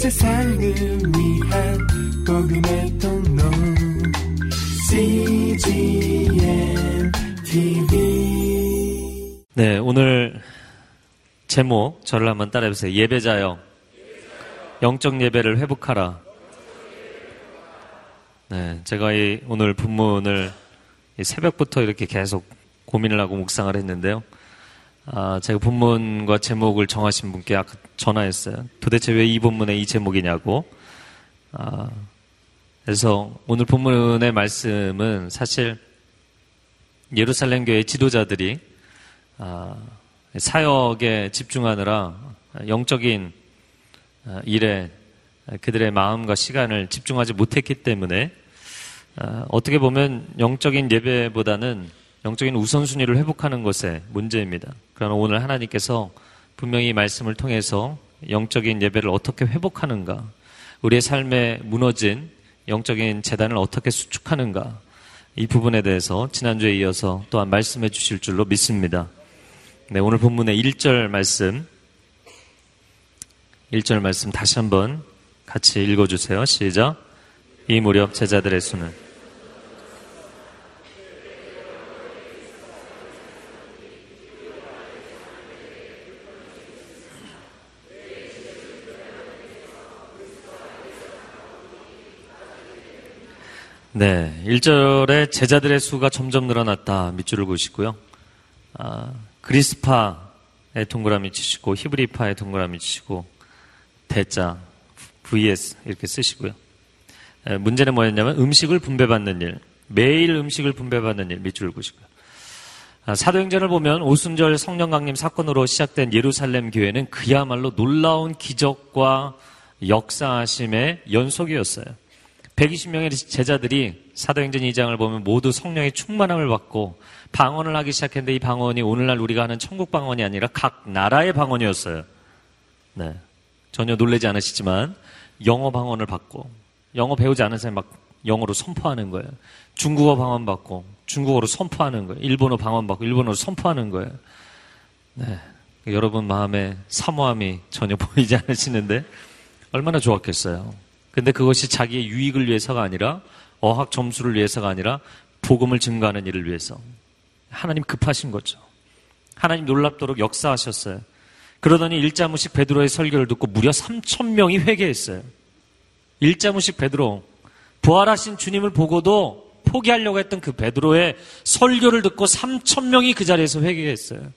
세상을 위한 복음의 통로 CGM TV 네, 오늘 제목 저를 한번 따라해보세요. 예배자여, 영적 예배를 회복하라. 네, 제가 이 오늘 본문을 이 새벽부터 이렇게 계속 고민을 하고 묵상을 했는데요. 아, 제가 본문과 제목을 정하신 분께 아까 전화했어요. 도대체 왜 이 본문에 이 제목이냐고. 아, 그래서 오늘 본문의 말씀은 사실 예루살렘 교회 지도자들이 아, 사역에 집중하느라 영적인 아, 일에 그들의 마음과 시간을 집중하지 못했기 때문에 아, 어떻게 보면 영적인 예배보다는 영적인 우선순위를 회복하는 것에 문제입니다. 그러나 오늘 하나님께서 분명히 말씀을 통해서 영적인 예배를 어떻게 회복하는가, 우리의 삶에 무너진 영적인 재단을 어떻게 수축하는가, 이 부분에 대해서 지난주에 이어서 또한 말씀해 주실 줄로 믿습니다. 네, 오늘 본문의 1절 말씀, 1절 말씀 다시 한번 같이 읽어주세요. 시작. 이 무렵 제자들의 수는 네, 1절에 제자들의 수가 점점 늘어났다. 밑줄을 그으시고요. 아, 그리스파의 동그라미 치시고 히브리파의 동그라미 치시고 대자 vs 이렇게 쓰시고요. 에, 문제는 뭐였냐면 음식을 분배받는 일, 매일 음식을 분배받는 일 밑줄을 그으시고요. 아, 사도행전을 보면 오순절 성령 강림 사건으로 시작된 예루살렘 교회는 그야말로 놀라운 기적과 역사하심의 연속이었어요. 120명의 제자들이 사도행전 2장을 보면 모두 성령의 충만함을 받고 방언을 하기 시작했는데 이 방언이 오늘날 우리가 하는 천국 방언이 아니라 각 나라의 방언이었어요. 네. 전혀 놀라지 않으시지만 영어 방언을 받고 영어 배우지 않은 사람이 막 영어로 선포하는 거예요. 중국어 방언 받고 중국어로 선포하는 거예요. 일본어 방언 받고 일본어로 선포하는 거예요. 네. 여러분 마음에 사모함이 전혀 보이지 않으시는데 얼마나 좋았겠어요. 근데 그것이 자기의 유익을 위해서가 아니라 어학 점수를 위해서가 아니라 복음을 증거하는 일을 위해서 하나님 급하신 거죠. 하나님 놀랍도록 역사하셨어요. 그러더니 일자무식 베드로의 설교를 듣고 무려 3천 명이 회개했어요. 일자무식 베드로 부활하신 주님을 보고도 포기하려고 했던 그 베드로의 설교를 듣고 3천 명이 그 자리에서 회개했어요.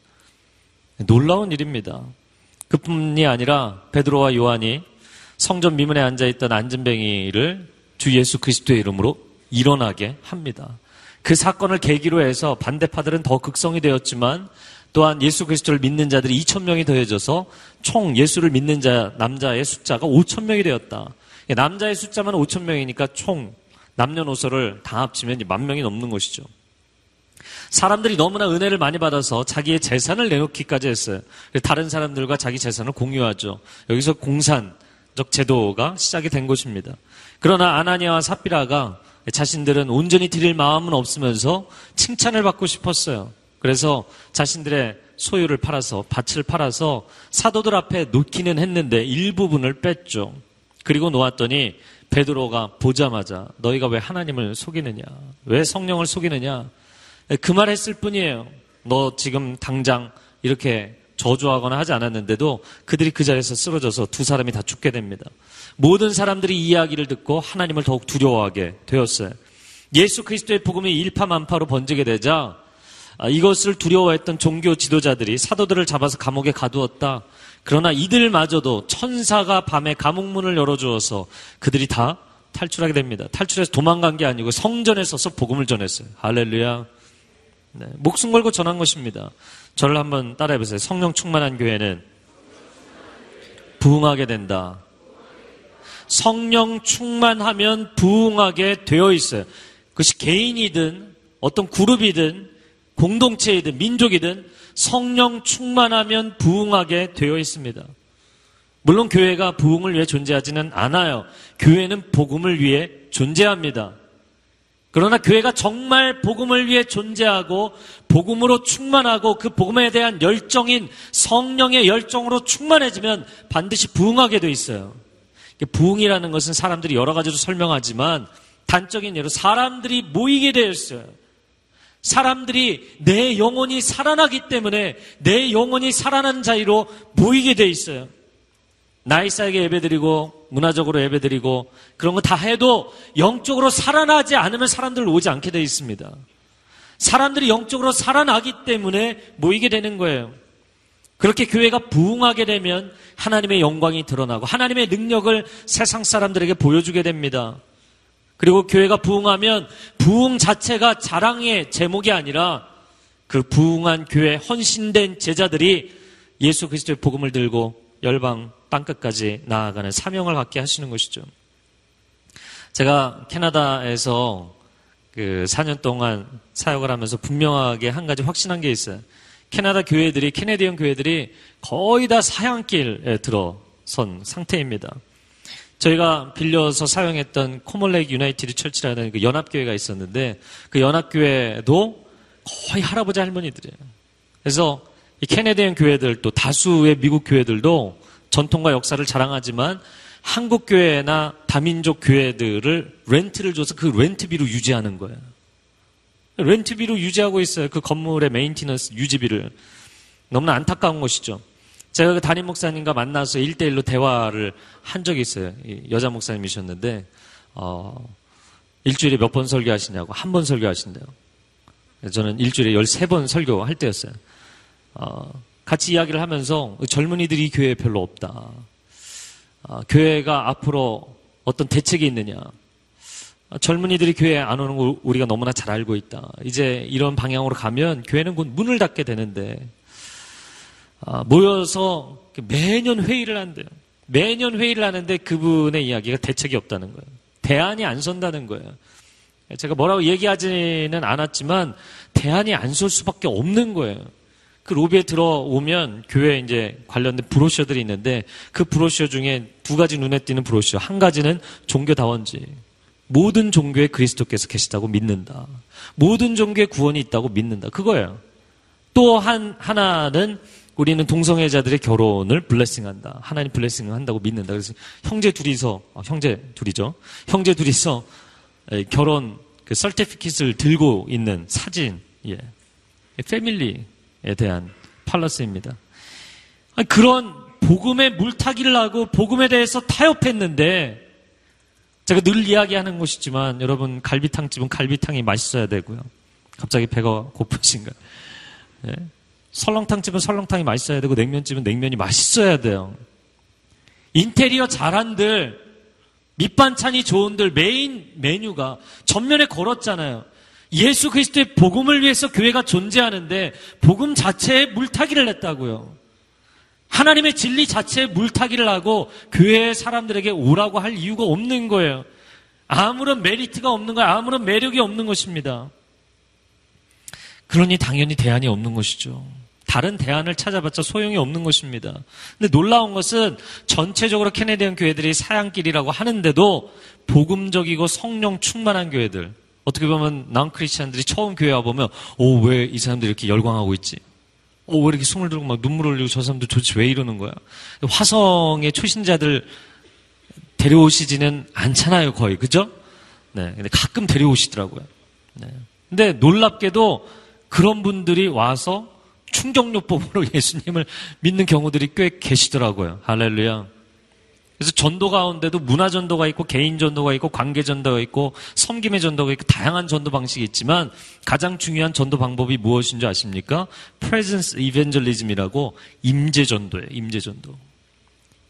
놀라운 일입니다. 그뿐이 아니라 베드로와 요한이 성전 미문에 앉아 있던 안전뱅이를 주 예수 그리스도의 이름으로 일어나게 합니다. 그 사건을 계기로 해서 반대파들은 더 극성이 되었지만 또한 예수 그리스도를 믿는 자들이 2천 명이 더해져서 총 예수를 믿는 자 남자의 숫자가 5천 명이 되었다. 남자의 숫자만 5천 명이니까 총 남녀노소를 다 합치면 만 명이 넘는 것이죠. 사람들이 너무나 은혜를 많이 받아서 자기의 재산을 내놓기까지 했어요. 다른 사람들과 자기 재산을 공유하죠. 여기서 공산 적 제도가 시작이 된 것입니다. 그러나 아나니아와 삽비라가 자신들은 온전히 드릴 마음은 없으면서 칭찬을 받고 싶었어요. 그래서 자신들의 소유를 팔아서 밭을 팔아서 사도들 앞에 놓기는 했는데 일부분을 뺐죠. 그리고 놓았더니 베드로가 보자마자 너희가 왜 하나님을 속이느냐? 왜 성령을 속이느냐? 그 말 했을 뿐이에요. 너 지금 당장 이렇게 저주하거나 하지 않았는데도 그들이 그 자리에서 쓰러져서 두 사람이 다 죽게 됩니다. 모든 사람들이 이 이야기를 듣고 하나님을 더욱 두려워하게 되었어요. 예수 그리스도의 복음이 일파만파로 번지게 되자 아, 이것을 두려워했던 종교 지도자들이 사도들을 잡아서 감옥에 가두었다. 그러나 이들마저도 천사가 밤에 감옥문을 열어주어서 그들이 다 탈출하게 됩니다. 탈출해서 도망간 게 아니고 성전에 서서 복음을 전했어요. 할렐루야. 네, 목숨 걸고 전한 것입니다. 저를 한번 따라해 보세요. 성령 충만한 교회는 부흥하게 된다. 성령 충만하면 부흥하게 되어 있어요. 그것이 개인이든 어떤 그룹이든 공동체이든 민족이든 성령 충만하면 부흥하게 되어 있습니다. 물론 교회가 부흥을 위해 존재하지는 않아요. 교회는 복음을 위해 존재합니다. 그러나 교회가 정말 복음을 위해 존재하고 복음으로 충만하고 그 복음에 대한 열정인 성령의 열정으로 충만해지면 반드시 부흥하게 돼 있어요. 부흥이라는 것은 사람들이 여러 가지로 설명하지만 단적인 예로 사람들이 모이게 되었어요. 사람들이 내 영혼이 살아나기 때문에 내 영혼이 살아난 자리로 모이게 돼 있어요. 나이 쌓이게 예배드리고 문화적으로 예배드리고 그런 거 다 해도 영적으로 살아나지 않으면 사람들 오지 않게 돼 있습니다. 사람들이 영적으로 살아나기 때문에 모이게 되는 거예요. 그렇게 교회가 부흥하게 되면 하나님의 영광이 드러나고 하나님의 능력을 세상 사람들에게 보여주게 됩니다. 그리고 교회가 부흥하면 부흥 자체가 자랑의 제목이 아니라 그 부흥한 교회 헌신된 제자들이 예수 그리스도의 복음을 들고 열방 땅끝까지 나아가는 사명을 갖게 하시는 것이죠. 제가 캐나다에서 그 4년 동안 사역을 하면서 분명하게 한 가지 확신한 게 있어요. 캐나다 교회들이, Canadian 교회들이 거의 다 사양길에 들어선 상태입니다. 저희가 빌려서 사용했던 코멀렉 United Church라는 그 연합교회가 있었는데 그 연합교회도 거의 할아버지 할머니들이에요. 그래서 이 Canadian 교회들 또 다수의 미국 교회들도 전통과 역사를 자랑하지만 한국 교회나 다민족 교회들을 렌트를 줘서 그 렌트비로 유지하는 거예요. 렌트비로 유지하고 있어요. 그 건물의 메인티너스 유지비를. 너무나 안타까운 것이죠. 제가 그 담임 목사님과 만나서 1대1로 대화를 한 적이 있어요. 여자 목사님이셨는데, 어, 일주일에 몇 번 설교하시냐고, 한 번 설교하신대요. 저는 일주일에 13번 설교할 때였어요. 어, 같이 이야기를 하면서 젊은이들이 교회에 별로 없다. 어, 교회가 앞으로 어떤 대책이 있느냐. 어, 젊은이들이 교회에 안 오는 걸 우리가 너무나 잘 알고 있다. 이제 이런 방향으로 가면 교회는 곧 문을 닫게 되는데 아, 모여서 매년 회의를 한대요. 매년 회의를 하는데 그분의 이야기가 대책이 없다는 거예요. 대안이 안 선다는 거예요. 제가 뭐라고 얘기하지는 않았지만 대안이 안 설 수밖에 없는 거예요. 그 로비에 들어오면 교회 이제 관련된 브로셔들이 있는데 그 브로셔 중에 두 가지 눈에 띄는 브로셔. 한 가지는 종교다원지. 모든 종교에 그리스도께서 계시다고 믿는다. 모든 종교에 구원이 있다고 믿는다. 그거예요. 또 한, 하나는 우리는 동성애자들의 결혼을 블레싱한다. 하나님 블레싱을 한다고 믿는다. 그래서 형제 둘이서, 아, 형제 둘이죠. 형제 둘이서 결혼 그 설티피킷을 들고 있는 사진, 예. 패밀리에 대한 팔러스입니다. 그런 복음의 물타기를 하고 복음에 대해서 타협했는데 제가 늘 이야기하는 것이지만 여러분 갈비탕집은 갈비탕이 맛있어야 되고요. 갑자기 배가 고프신가? 예. 설렁탕집은 설렁탕이 맛있어야 되고 냉면집은 냉면이 맛있어야 돼요. 인테리어 잘한들 밑반찬이 좋은들 메인 메뉴가 전면에 걸었잖아요. 예수 그리스도의 복음을 위해서 교회가 존재하는데 복음 자체에 물타기를 했다고요. 하나님의 진리 자체에 물타기를 하고 교회 사람들에게 오라고 할 이유가 없는 거예요. 아무런 메리트가 없는 거예요. 아무런 매력이 없는 것입니다. 그러니 당연히 대안이 없는 것이죠. 다른 대안을 찾아봤자 소용이 없는 것입니다. 근데 놀라운 것은 전체적으로 캐네디언 교회들이 사양길이라고 하는데도 복음적이고 성령 충만한 교회들. 어떻게 보면 난 크리스찬들이 처음 교회 와보면, 오, 왜 이 사람들이 이렇게 열광하고 있지? 오, 왜 이렇게 숨을 들고 막 눈물 흘리고 저 사람들 도대체 왜 이러는 거야? 화성의 초신자들 데려오시지는 않잖아요, 거의. 그죠? 네. 근데 가끔 데려오시더라고요. 네. 근데 놀랍게도 그런 분들이 와서 충격요법으로 예수님을 믿는 경우들이 꽤 계시더라고요. 할렐루야. 그래서 전도 가운데도 문화 전도가 있고 개인 전도가 있고 관계 전도가 있고 섬김의 전도가 있고 다양한 전도 방식이 있지만 가장 중요한 전도 방법이 무엇인 줄 아십니까? presence evangelism이라고 임재 전도예요. 임재 전도.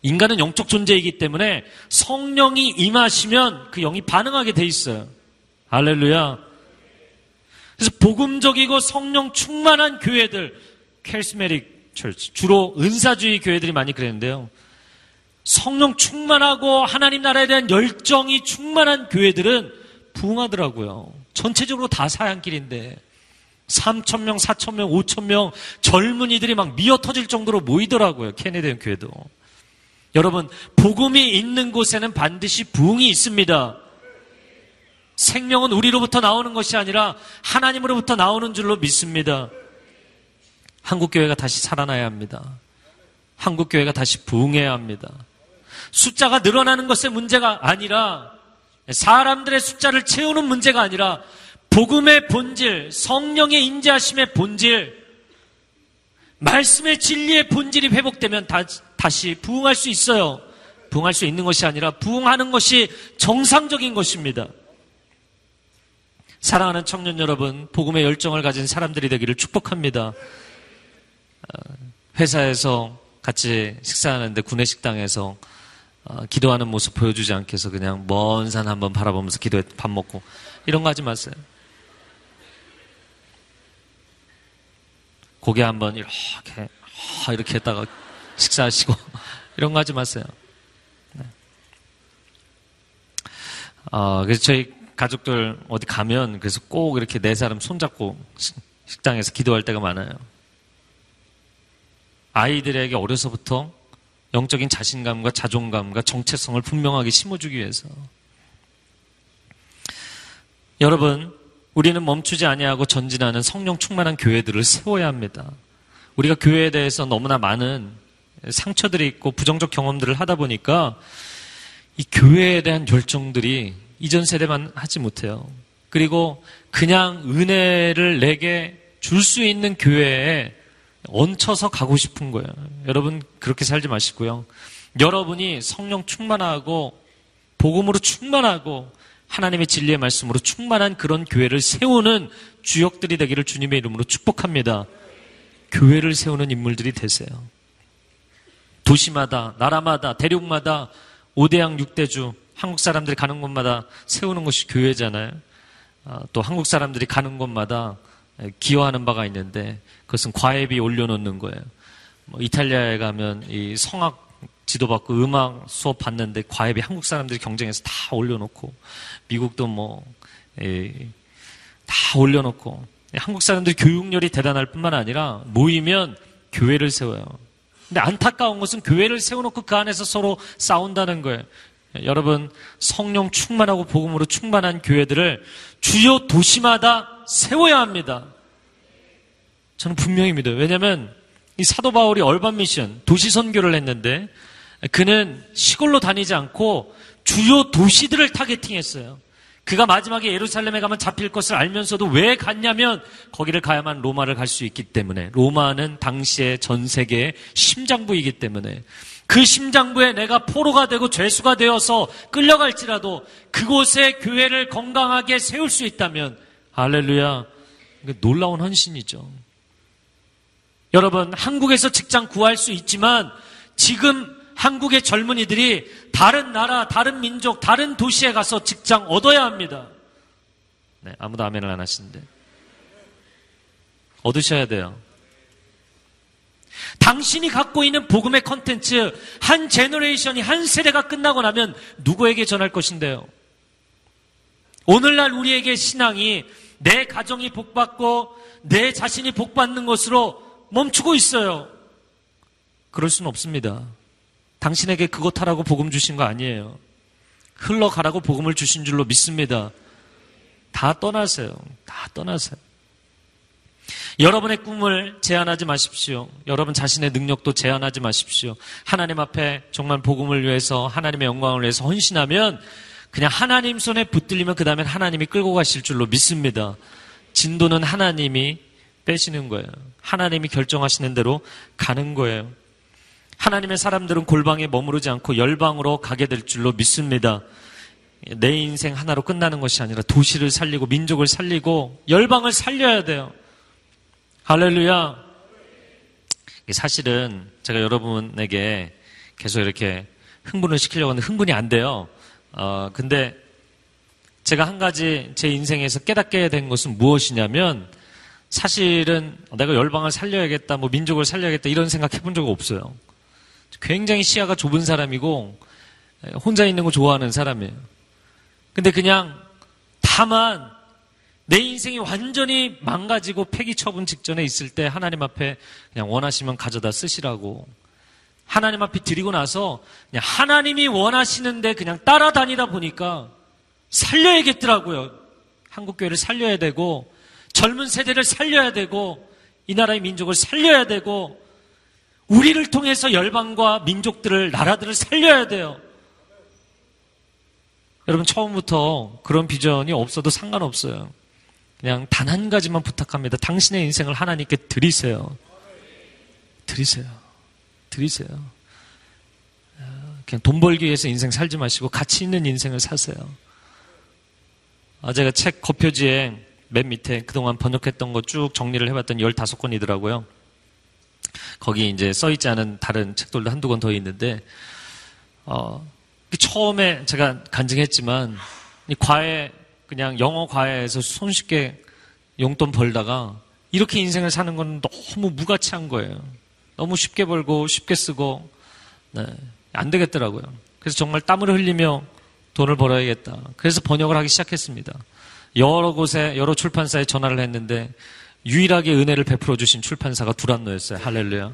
인간은 영적 존재이기 때문에 성령이 임하시면 그 영이 반응하게 돼 있어요. 할렐루야. 그래서 복음적이고 성령 충만한 교회들 캐리스메릭 철치 주로 은사주의 교회들이 많이 그랬는데요. 성령 충만하고 하나님 나라에 대한 열정이 충만한 교회들은 부흥하더라고요. 전체적으로 다 사양길인데 3천 명, 4천 명, 5천 명 젊은이들이 막 미어 터질 정도로 모이더라고요. 캐네디언 교회도. 여러분, 복음이 있는 곳에는 반드시 부흥이 있습니다. 생명은 우리로부터 나오는 것이 아니라 하나님으로부터 나오는 줄로 믿습니다. 한국 교회가 다시 살아나야 합니다. 한국 교회가 다시 부흥해야 합니다. 숫자가 늘어나는 것의 문제가 아니라 사람들의 숫자를 채우는 문제가 아니라 복음의 본질, 성령의 인자하심의 본질, 말씀의 진리의 본질이 회복되면 다, 다시 부흥할 수 있어요. 부흥할 수 있는 것이 아니라 부흥하는 것이 정상적인 것입니다. 사랑하는 청년 여러분, 복음의 열정을 가진 사람들이 되기를 축복합니다. 어, 회사에서 같이 식사하는데 구내 식당에서 어, 기도하는 모습 보여주지 않게 해서 그냥 먼 산 한번 바라보면서 기도해 밥 먹고 이런 거 하지 마세요. 고개 한번 이렇게 이렇게 했다가 식사하시고 이런 거 하지 마세요. 네. 어, 그래서 저희 가족들 어디 가면 그래서 꼭 이렇게 네 사람 손잡고 식당에서 기도할 때가 많아요. 아이들에게 어려서부터 영적인 자신감과 자존감과 정체성을 분명하게 심어주기 위해서. 여러분, 우리는 멈추지 아니하고 전진하는 성령 충만한 교회들을 세워야 합니다. 우리가 교회에 대해서 너무나 많은 상처들이 있고 부정적 경험들을 하다 보니까 이 교회에 대한 열정들이 이전 세대만 하지 못해요. 그리고 그냥 은혜를 내게 줄 수 있는 교회에 얹혀서 가고 싶은 거예요. 여러분 그렇게 살지 마시고요. 여러분이 성령 충만하고 복음으로 충만하고 하나님의 진리의 말씀으로 충만한 그런 교회를 세우는 주역들이 되기를 주님의 이름으로 축복합니다. 교회를 세우는 인물들이 되세요. 도시마다, 나라마다, 대륙마다, 오대양 육대주, 한국 사람들이 가는 곳마다 세우는 것이 교회잖아요. 아, 또 한국 사람들이 가는 곳마다 기여하는 바가 있는데 그것은 과외비 올려놓는 거예요. 뭐 이탈리아에 가면 이 성악 지도받고 음악 수업 받는데 과외비 한국 사람들이 경쟁해서 다 올려놓고 미국도 뭐 다 올려놓고 한국 사람들이 교육열이 대단할 뿐만 아니라 모이면 교회를 세워요. 근데 안타까운 것은 교회를 세워놓고 그 안에서 서로 싸운다는 거예요. 여러분 성령 충만하고 복음으로 충만한 교회들을 주요 도시마다 세워야 합니다. 저는 분명히 믿어요. 왜냐하면 이 사도 바울이 얼반 미션 도시 선교를 했는데 그는 시골로 다니지 않고 주요 도시들을 타겟팅했어요. 그가 마지막에 예루살렘에 가면 잡힐 것을 알면서도 왜 갔냐면 거기를 가야만 로마를 갈 수 있기 때문에 로마는 당시의 전 세계의 심장부이기 때문에 그 심장부에 내가 포로가 되고 죄수가 되어서 끌려갈지라도 그곳에 교회를 건강하게 세울 수 있다면 할렐루야 놀라운 헌신이죠. 여러분 한국에서 직장 구할 수 있지만 지금 한국의 젊은이들이 다른 나라, 다른 민족, 다른 도시에 가서 직장 얻어야 합니다. 네, 아무도 아멘을 안 하시는데. 얻으셔야 돼요. 당신이 갖고 있는 복음의 컨텐츠 한 generation이 한 세대가 끝나고 나면 누구에게 전할 것인데요? 오늘날 우리에게 신앙이 내 가정이 복받고 내 자신이 복받는 것으로 멈추고 있어요. 그럴 수는 없습니다. 당신에게 그것 하라고 복음 주신 거 아니에요. 흘러가라고 복음을 주신 줄로 믿습니다. 다 떠나세요. 다 떠나세요. 여러분의 꿈을 제한하지 마십시오. 여러분 자신의 능력도 제한하지 마십시오. 하나님 앞에 정말 복음을 위해서 하나님의 영광을 위해서 헌신하면 그냥 하나님 손에 붙들리면 그 다음엔 하나님이 끌고 가실 줄로 믿습니다. 진도는 하나님이 빼시는 거예요. 하나님이 결정하시는 대로 가는 거예요. 하나님의 사람들은 골방에 머무르지 않고 열방으로 가게 될 줄로 믿습니다. 내 인생 하나로 끝나는 것이 아니라 도시를 살리고 민족을 살리고 열방을 살려야 돼요. 할렐루야. 사실은 제가 여러분에게 계속 이렇게 흥분을 시키려고 하는데 흥분이 안 돼요. 어, 근데 제가 한 가지 제 인생에서 깨닫게 된 것은 무엇이냐면 사실은 내가 열방을 살려야겠다, 뭐 민족을 살려야겠다 이런 생각 해본 적 없어요. 굉장히 시야가 좁은 사람이고 혼자 있는 거 좋아하는 사람이에요. 근데 그냥 다만 내 인생이 완전히 망가지고 폐기 처분 직전에 있을 때 하나님 앞에 그냥 원하시면 가져다 쓰시라고 하나님 앞에 드리고 나서 그냥 하나님이 원하시는데 그냥 따라다니다 보니까 살려야겠더라고요. 한국교회를 살려야 되고 젊은 세대를 살려야 되고 이 나라의 민족을 살려야 되고 우리를 통해서 열방과 민족들을, 나라들을 살려야 돼요. 여러분, 처음부터 그런 비전이 없어도 상관없어요. 그냥 단 한 가지만 부탁합니다. 당신의 인생을 하나님께 드리세요. 드리세요. 드리세요. 그냥 돈 벌기 위해서 인생 살지 마시고 가치 있는 인생을 사세요. 아, 제가 책 겉표지에 맨 밑에 그동안 번역했던 거 쭉 정리를 해봤더니 15권이더라고요. 거기 이제 써있지 않은 다른 책들도 한두 권 더 있는데, 어, 처음에 제가 간증했지만, 과외, 그냥 영어 과외에서 손쉽게 용돈 벌다가, 이렇게 인생을 사는 건 너무 무가치한 거예요. 너무 쉽게 벌고, 쉽게 쓰고, 네, 안 되겠더라고요. 그래서 정말 땀을 흘리며 돈을 벌어야겠다. 그래서 번역을 하기 시작했습니다. 여러 곳에, 여러 출판사에 전화를 했는데, 유일하게 은혜를 베풀어 주신 출판사가 두란노였어요. 할렐루야.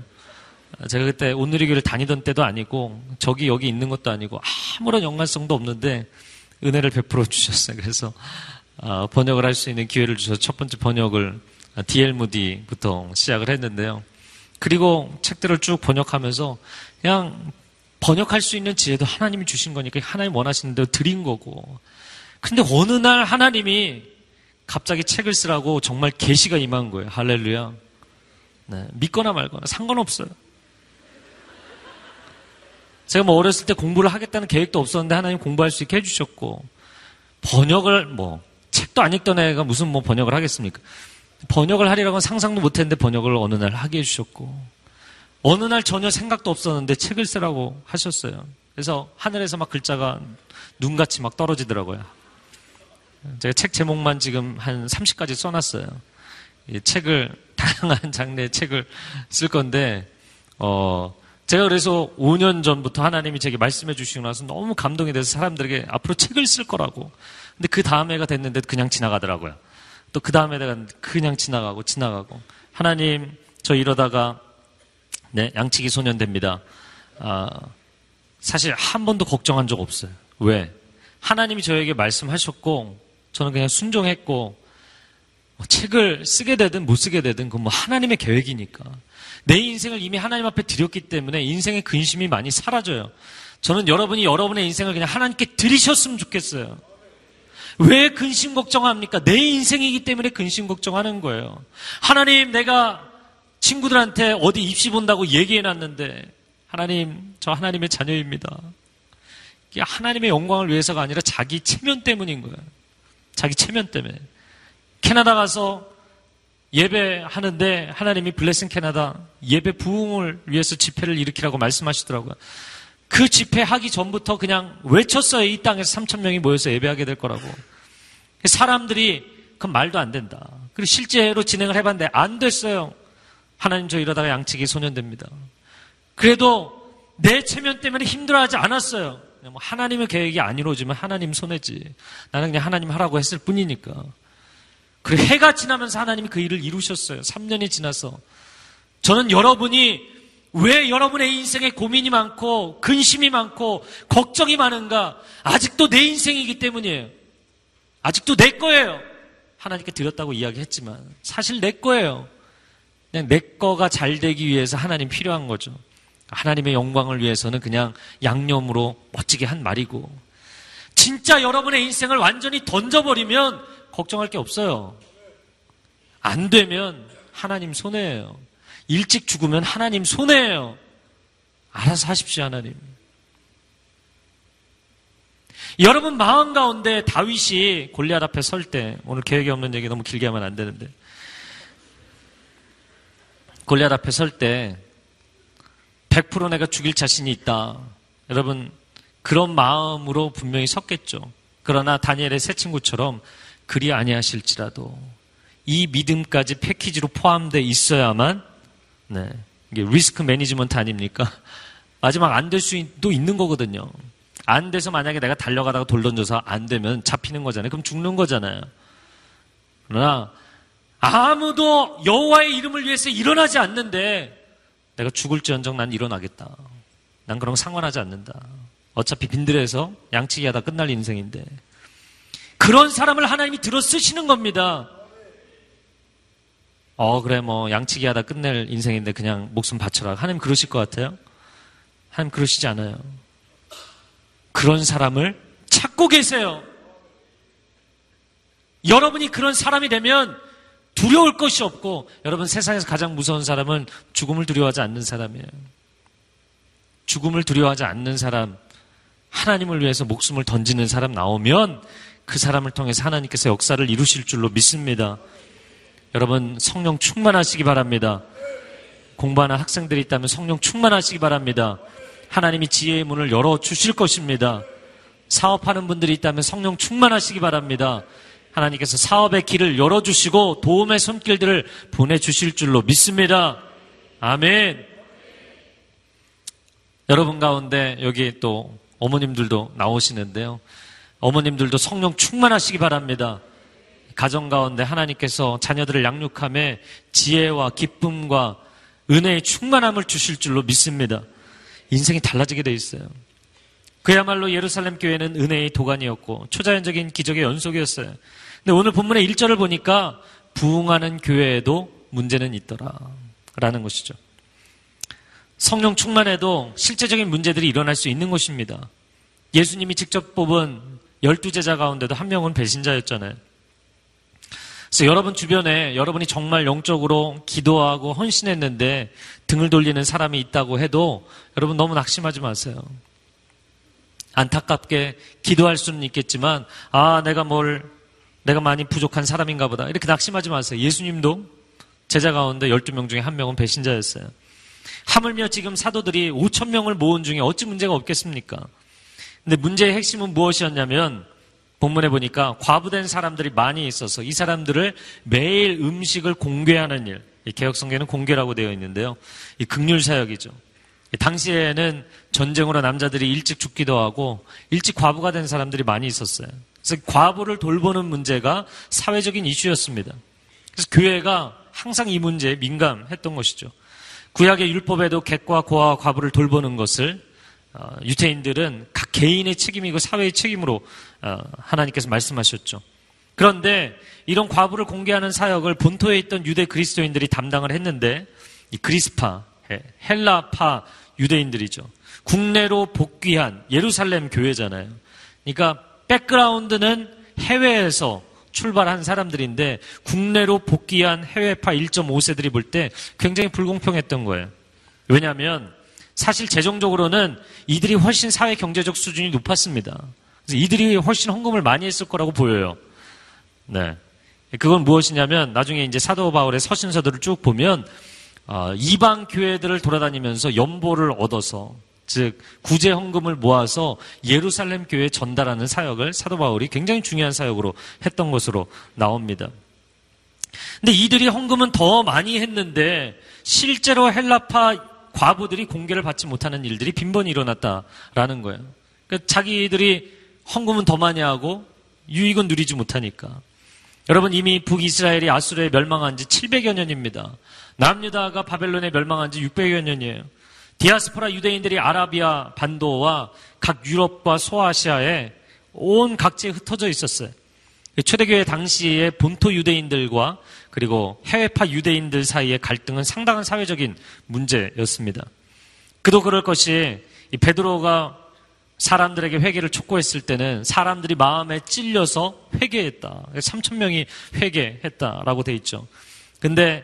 제가 그때 온누리교를 다니던 때도 아니고 저기 여기 있는 것도 아니고 아무런 연관성도 없는데 은혜를 베풀어 주셨어요. 그래서 아, 번역을 할 수 있는 기회를 주셔서 첫 번째 번역을 디엘 무디부터 시작을 했는데요. 그리고 책들을 쭉 번역하면서 그냥 번역할 수 있는 지혜도 하나님이 주신 거니까 하나님 원하시는 대로 드린 거고. 근데 어느 날 하나님이 갑자기 책을 쓰라고 정말 계시가 임한 거예요. 할렐루야. 네, 믿거나 말거나 상관없어요. 제가 뭐 어렸을 때 공부를 하겠다는 계획도 없었는데 하나님 공부할 수 있게 해주셨고 번역을 뭐 책도 안 읽던 애가 무슨 뭐 번역을 하겠습니까? 번역을 하리라고는 상상도 못했는데 번역을 어느 날 하게 해주셨고 어느 날 전혀 생각도 없었는데 책을 쓰라고 하셨어요. 그래서 하늘에서 막 글자가 눈같이 막 떨어지더라고요. 제가 책 제목만 지금 한 30가지 써놨어요. 책을, 다양한 장르의 책을 쓸 건데, 어, 제가 그래서 5년 전부터 하나님이 제게 말씀해 주시고 나서 너무 감동이 돼서 사람들에게 앞으로 책을 쓸 거라고. 근데 그 다음 해가 됐는데 그냥 지나가더라고요. 또 그 다음 해가 그냥 지나가고 지나가고. 하나님, 저 이러다가, 네, 양치기 소년 됩니다. 아, 사실 한 번도 걱정한 적 없어요. 왜? 하나님이 저에게 말씀하셨고, 저는 그냥 순종했고 뭐 책을 쓰게 되든 못 쓰게 되든 그건 뭐 하나님의 계획이니까 내 인생을 이미 하나님 앞에 드렸기 때문에 인생의 근심이 많이 사라져요. 저는 여러분이 여러분의 인생을 그냥 하나님께 드리셨으면 좋겠어요. 왜 근심 걱정합니까? 내 인생이기 때문에 근심 걱정하는 거예요. 하나님, 내가 친구들한테 어디 입시 본다고 얘기해 놨는데, 하나님, 저 하나님의 자녀입니다. 이게 하나님의 영광을 위해서가 아니라 자기 체면 때문인 거예요. 자기 체면 때문에. 캐나다 가서 예배하는데 하나님이 블레싱 캐나다 예배 부흥을 위해서 집회를 일으키라고 말씀하시더라고요. 그 집회 하기 전부터 그냥 외쳤어요. 이 땅에서 3천 명이 모여서 예배하게 될 거라고. 사람들이 그 말도 안 된다. 그리고 실제로 진행을 해봤는데 안 됐어요. 하나님 저 이러다가 양치기 소년됩니다. 그래도 내 체면 때문에 힘들어하지 않았어요. 뭐 하나님의 계획이 안 이루어지면 하나님 손해지. 나는 그냥 하나님 하라고 했을 뿐이니까. 그리고 해가 지나면서 하나님이 그 일을 이루셨어요. 3년이 지나서. 저는 여러분이 왜 여러분의 인생에 고민이 많고 근심이 많고 걱정이 많은가? 아직도 내 인생이기 때문이에요. 아직도 내 거예요. 하나님께 드렸다고 이야기했지만 사실 내 거예요. 그냥 내 거가 잘 되기 위해서 하나님 필요한 거죠. 하나님의 영광을 위해서는 그냥 양념으로 멋지게 한 말이고 진짜 여러분의 인생을 완전히 던져버리면 걱정할 게 없어요. 안 되면 하나님 손해예요. 일찍 죽으면 하나님 손해예요. 알아서 하십시오, 하나님. 여러분 마음 가운데 다윗이 골리앗 앞에 설 때 오늘 계획이 없는 얘기 너무 길게 하면 안 되는데 골리앗 앞에 설 때 100% 내가 죽일 자신이 있다. 여러분, 그런 마음으로 분명히 섰겠죠. 그러나 다니엘의 새 친구처럼 그리 아니하실지라도 이 믿음까지 패키지로 포함되어 있어야만 네, 이게 리스크 매니지먼트 아닙니까? 마지막 안 될 수도 있는 거거든요. 안 돼서 만약에 내가 달려가다가 돌 던져서 안 되면 잡히는 거잖아요. 그럼 죽는 거잖아요. 그러나 아무도 여호와의 이름을 위해서 일어나지 않는데 내가 죽을지언정 난 일어나겠다. 난거 상관하지 않는다. 어차피 빈들에서 양치기 하다 끝날 인생인데. 그런 사람을 하나님이 들어 쓰시는 겁니다. 어, 그래, 뭐, 양치기 하다 끝낼 인생인데 그냥 목숨 바쳐라. 하나님 그러실 것 같아요? 하나님 그러시지 않아요. 그런 사람을 찾고 계세요. 여러분이 그런 사람이 되면 두려울 것이 없고, 여러분 세상에서 가장 무서운 사람은 죽음을 두려워하지 않는 사람이에요. 죽음을 두려워하지 않는 사람, 하나님을 위해서 목숨을 던지는 사람 나오면 그 사람을 통해서 하나님께서 역사를 이루실 줄로 믿습니다. 여러분 성령 충만하시기 바랍니다. 공부하는 학생들이 있다면 성령 충만하시기 바랍니다. 하나님이 지혜의 문을 열어 주실 것입니다. 사업하는 분들이 있다면 성령 충만하시기 바랍니다. 하나님께서 사업의 길을 열어주시고 도움의 손길들을 보내주실 줄로 믿습니다. 아멘. 여러분 가운데 여기 또 어머님들도 나오시는데요. 어머님들도 성령 충만하시기 바랍니다. 가정 가운데 하나님께서 자녀들을 양육함에 지혜와 기쁨과 은혜의 충만함을 주실 줄로 믿습니다. 인생이 달라지게 돼 있어요. 그야말로 예루살렘 교회는 은혜의 도가니였고 초자연적인 기적의 연속이었어요. 근데 오늘 본문의 1절을 보니까 부흥하는 교회에도 문제는 있더라. 라는 것이죠. 성령 충만해도 실제적인 문제들이 일어날 수 있는 것입니다. 예수님이 직접 뽑은 열두 제자 가운데도 한 명은 배신자였잖아요. 그래서 여러분 주변에 여러분이 정말 영적으로 기도하고 헌신했는데 등을 돌리는 사람이 있다고 해도 여러분 너무 낙심하지 마세요. 안타깝게 기도할 수는 있겠지만 아 내가 뭘 내가 많이 부족한 사람인가 보다 이렇게 낙심하지 마세요. 예수님도 제자 가운데 12명 중에 한 명은 배신자였어요. 하물며 지금 사도들이 5천 명을 모은 중에 어찌 문제가 없겠습니까? 근데 문제의 핵심은 무엇이었냐면 본문에 보니까 과부된 사람들이 많이 있어서 이 사람들을 매일 음식을 공개하는 일, 개혁성계는 공개라고 되어 있는데요. 이 극률 사역이죠. 당시에는 전쟁으로 남자들이 일찍 죽기도 하고 일찍 과부가 된 사람들이 많이 있었어요. 그래서 과부를 돌보는 문제가 사회적인 이슈였습니다. 그래서 교회가 항상 이 문제에 민감했던 것이죠. 구약의 율법에도 객과 고아와 과부를 돌보는 것을 어, 유태인들은 각 개인의 책임이고 사회의 책임으로 어, 하나님께서 말씀하셨죠. 그런데 이런 과부를 공개하는 사역을 본토에 있던 유대 그리스도인들이 담당을 했는데 이 그리스파, 헬라파 유대인들이죠. 국내로 복귀한 예루살렘 교회잖아요. 그러니까 백그라운드는 해외에서 출발한 사람들인데 국내로 복귀한 해외파 1.5세들이 볼 때 굉장히 불공평했던 거예요. 왜냐하면 사실 재정적으로는 이들이 훨씬 사회 경제적 수준이 높았습니다. 그래서 이들이 훨씬 헌금을 많이 했을 거라고 보여요. 네. 그건 무엇이냐면 나중에 이제 사도 바울의 서신서들을 쭉 보면 어, 이방 교회들을 돌아다니면서 연보를 얻어서 즉 구제 헌금을 모아서 예루살렘 교회에 전달하는 사역을 사도 바울이 굉장히 중요한 사역으로 했던 것으로 나옵니다. 근데 이들이 헌금은 더 많이 했는데 실제로 헬라파 과부들이 공개를 받지 못하는 일들이 빈번히 일어났다라는 거예요. 그러니까 자기들이 헌금은 더 많이 하고 유익은 누리지 못하니까. 여러분 이미 북이스라엘이 아수르에 멸망한 지 700여 년입니다. 남유다가 바벨론에 멸망한 지 600여 년이에요. 디아스포라 유대인들이 아라비아 반도와 각 유럽과 소아시아에 온 각지에 흩어져 있었어요. 초대교회 당시에 본토 유대인들과 그리고 해외파 유대인들 사이의 갈등은 상당한 사회적인 문제였습니다. 그도 그럴 것이 베드로가 사람들에게 회개를 촉구했을 때는 사람들이 마음에 찔려서 회개했다. 3천 명이 회개했다라고 돼 있죠. 근데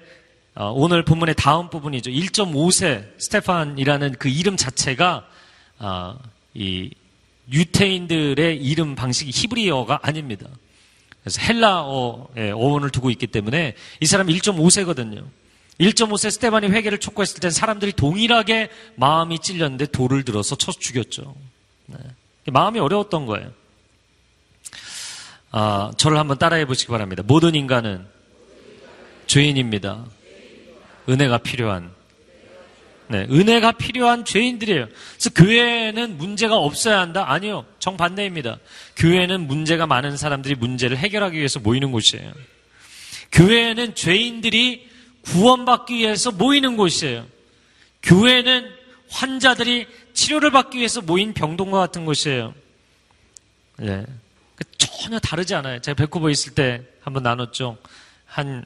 어, 오늘 본문의 다음 부분이죠. 1.5세 스테판이라는 그 이름 자체가 어, 이 유태인들의 이름 방식이 히브리어가 아닙니다. 그래서 헬라어의 어원을 두고 있기 때문에 이 사람 1.5세거든요. 1.5세 스테반이 회개를 촉구했을 때 사람들이 동일하게 마음이 찔렸는데 돌을 들어서 쳐 죽였죠. 네. 마음이 어려웠던 거예요. 아, 저를 한번 따라해 보시기 바랍니다. 모든 인간은 죄인입니다. 은혜가 필요한 네, 은혜가 필요한 죄인들이에요. 그래서 교회에는 문제가 없어야 한다? 아니요. 정반대입니다. 교회는 문제가 많은 사람들이 문제를 해결하기 위해서 모이는 곳이에요. 교회에는 죄인들이 구원받기 위해서 모이는 곳이에요. 교회는 환자들이 치료를 받기 위해서 모인 병동과 같은 곳이에요. 네. 전혀 다르지 않아요. 제가 백호보 있을 때 한번 나눴죠. 한이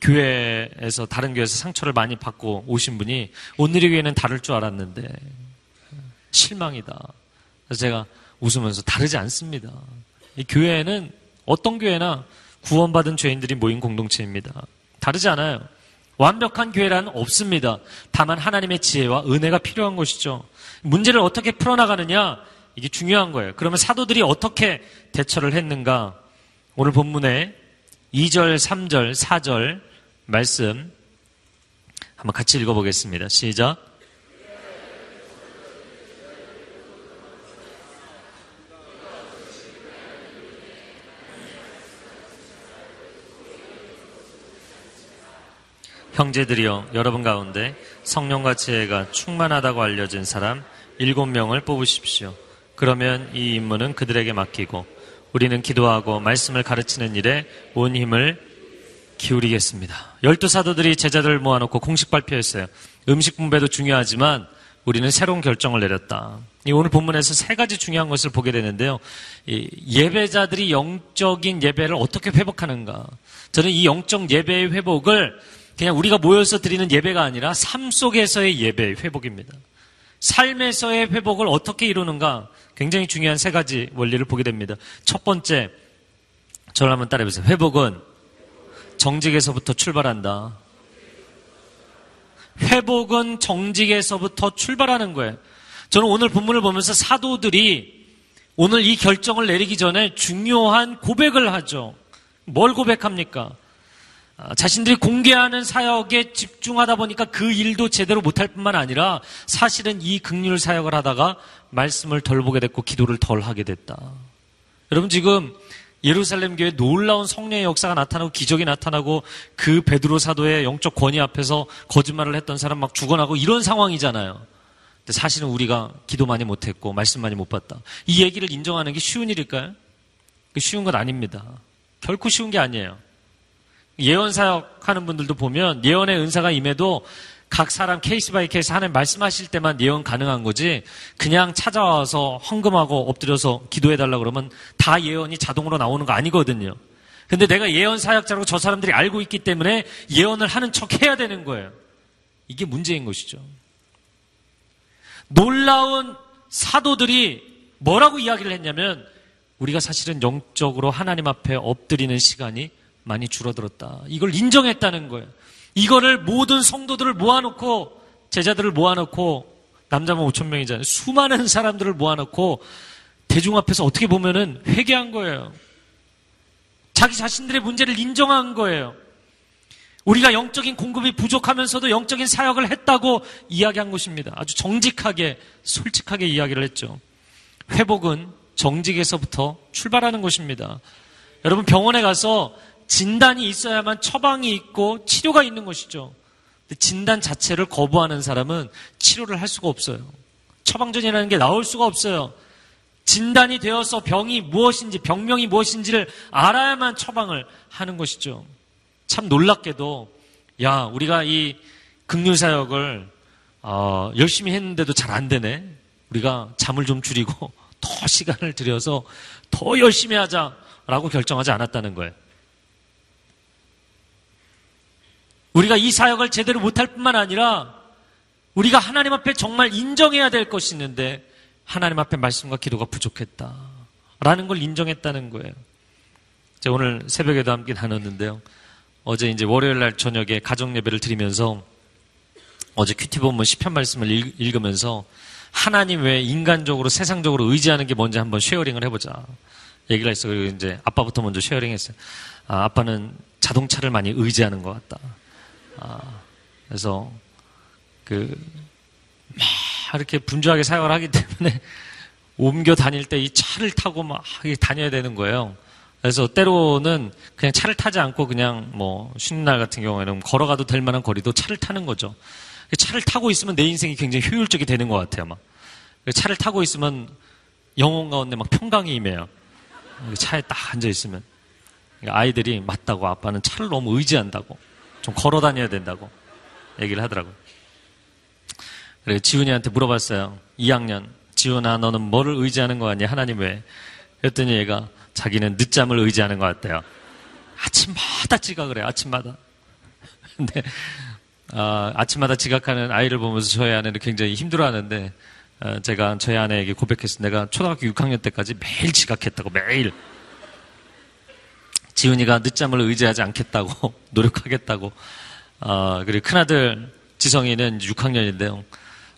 교회에서 다른 교회에서 상처를 많이 받고 오신 분이 오늘의 교회는 다를 줄 알았는데 실망이다. 그래서 제가 웃으면서 다르지 않습니다. 이 교회는 어떤 교회나 구원받은 죄인들이 모인 공동체입니다. 다르지 않아요. 완벽한 교회란 없습니다. 다만 하나님의 지혜와 은혜가 필요한 것이죠. 문제를 어떻게 풀어나가느냐 이게 중요한 거예요. 그러면 사도들이 어떻게 대처를 했는가? 오늘 본문에 2절, 3절, 4절 말씀 한번 같이 읽어보겠습니다. 시작. 형제들이여 여러분 가운데 성령과 지혜가 충만하다고 알려진 사람 일곱 명을 뽑으십시오. 그러면 이 임무는 그들에게 맡기고 우리는 기도하고 말씀을 가르치는 일에 온 힘을 기울이겠습니다. 열두 사도들이 제자들을 모아놓고 공식 발표했어요. 음식 분배도 중요하지만 우리는 새로운 결정을 내렸다. 오늘 본문에서 세 가지 중요한 것을 보게 되는데요. 예배자들이 영적인 예배를 어떻게 회복하는가. 저는 이 영적 예배의 회복을 그냥 우리가 모여서 드리는 예배가 아니라 삶 속에서의 예배의 회복입니다. 삶에서의 회복을 어떻게 이루는가 굉장히 중요한 세 가지 원리를 보게 됩니다. 첫 번째, 저를 한번 따라해보세요. 회복은 정직에서부터 출발한다. 회복은 정직에서부터 출발하는 거예요. 저는 오늘 본문을 보면서 사도들이 오늘 이 결정을 내리기 전에 중요한 고백을 하죠. 뭘 고백합니까? 아, 자신들이 공개하는 사역에 집중하다 보니까 그 일도 제대로 못할 뿐만 아니라 사실은 이 극률 사역을 하다가 말씀을 덜 보게 됐고 기도를 덜 하게 됐다. 여러분 지금 예루살렘 교회 놀라운 성령의 역사가 나타나고 기적이 나타나고 그 베드로 사도의 영적 권위 앞에서 거짓말을 했던 사람 막 죽어나고 이런 상황이잖아요. 근데 사실은 우리가 기도 많이 못했고 말씀 많이 못 봤다. 이 얘기를 인정하는 게 쉬운 일일까요? 쉬운 건 아닙니다. 결코 쉬운 게 아니에요. 예언 사역하는 분들도 보면 예언의 은사가 임해도 각 사람 case by case 하나님 말씀하실 때만 예언 가능한 거지 그냥 찾아와서 헌금하고 엎드려서 기도해 달라 그러면 다 예언이 자동으로 나오는 거 아니거든요. 근데 내가 예언 사역자라고 저 사람들이 알고 있기 때문에 예언을 하는 척 해야 되는 거예요. 이게 문제인 것이죠. 놀라운 사도들이 뭐라고 이야기를 했냐면 우리가 사실은 영적으로 하나님 앞에 엎드리는 시간이 많이 줄어들었다. 이걸 인정했다는 거예요. 이거를 모든 성도들을 모아놓고 제자들을 모아놓고 남자만 5천 명이잖아요. 수많은 사람들을 모아놓고 대중 앞에서 어떻게 보면은 회개한 거예요. 자기 자신들의 문제를 인정한 거예요. 우리가 영적인 공급이 부족하면서도 영적인 사역을 했다고 이야기한 것입니다. 아주 정직하게, 솔직하게 이야기를 했죠. 회복은 정직에서부터 출발하는 것입니다. 여러분 병원에 가서 진단이 있어야만 처방이 있고 치료가 있는 것이죠. 진단 자체를 거부하는 사람은 치료를 할 수가 없어요. 처방전이라는 게 나올 수가 없어요. 진단이 되어서 병이 무엇인지, 병명이 무엇인지를 알아야만 처방을 하는 것이죠. 참 놀랍게도, 야, 우리가 이 극률사역을, 어, 열심히 했는데도 잘 안 되네. 우리가 잠을 좀 줄이고 더 시간을 들여서 더 열심히 하자라고 결정하지 않았다는 거예요. 우리가 이 사역을 제대로 못할 뿐만 아니라 우리가 하나님 앞에 정말 인정해야 될 것이 있는데 하나님 앞에 말씀과 기도가 부족했다. 라는 걸 인정했다는 거예요. 제가 오늘 새벽에도 함께 나눴는데요. 어제 이제 월요일 날 저녁에 가정 예배를 드리면서 어제 QT 본문 시편 말씀을 읽, 으면서 하나님 외에 인간적으로 세상적으로 의지하는 게 뭔지 한번 sharing을 해보자. 얘기를 했어요. 그리고 이제 아빠부터 먼저 sharing 했어요. 아, 아빠는 자동차를 많이 의지하는 것 같다. 아, 그래서 그 막 이렇게 분주하게 사용을 하기 때문에 옮겨 다닐 때 이 차를 타고 막 다녀야 되는 거예요. 그래서 때로는 그냥 차를 타지 않고 그냥 뭐 쉬는 날 같은 경우에는 걸어가도 될 만한 거리도 차를 타는 거죠. 차를 타고 있으면 내 인생이 굉장히 효율적이 되는 것 같아요. 막 차를 타고 있으면 영혼 가운데 막 평강이 임해요. 차에 딱 앉아 있으면 아이들이 맞다고 아빠는 차를 너무 의지한다고. 좀 걸어 다녀야 된다고 얘기를 하더라고요. 그래 지훈이한테 물어봤어요. 2학년. 지훈아, 너는 뭐를 의지하는 거 같니? 하나님 왜? 그랬더니 얘가 자기는 늦잠을 의지하는 것 같대요. 아침마다 지각을 해, 아침마다. 근데 아, 아침마다 지각하는 아이를 보면서 저희 아내는 굉장히 힘들어하는데 어, 제가 저희 아내에게 고백했어요. 내가 초등학교 6학년 때까지 매일 지각했다고 매일. 지훈이가 늦잠을 의지하지 않겠다고 노력하겠다고. 어, 그리고 큰아들 지성이는 6학년인데요.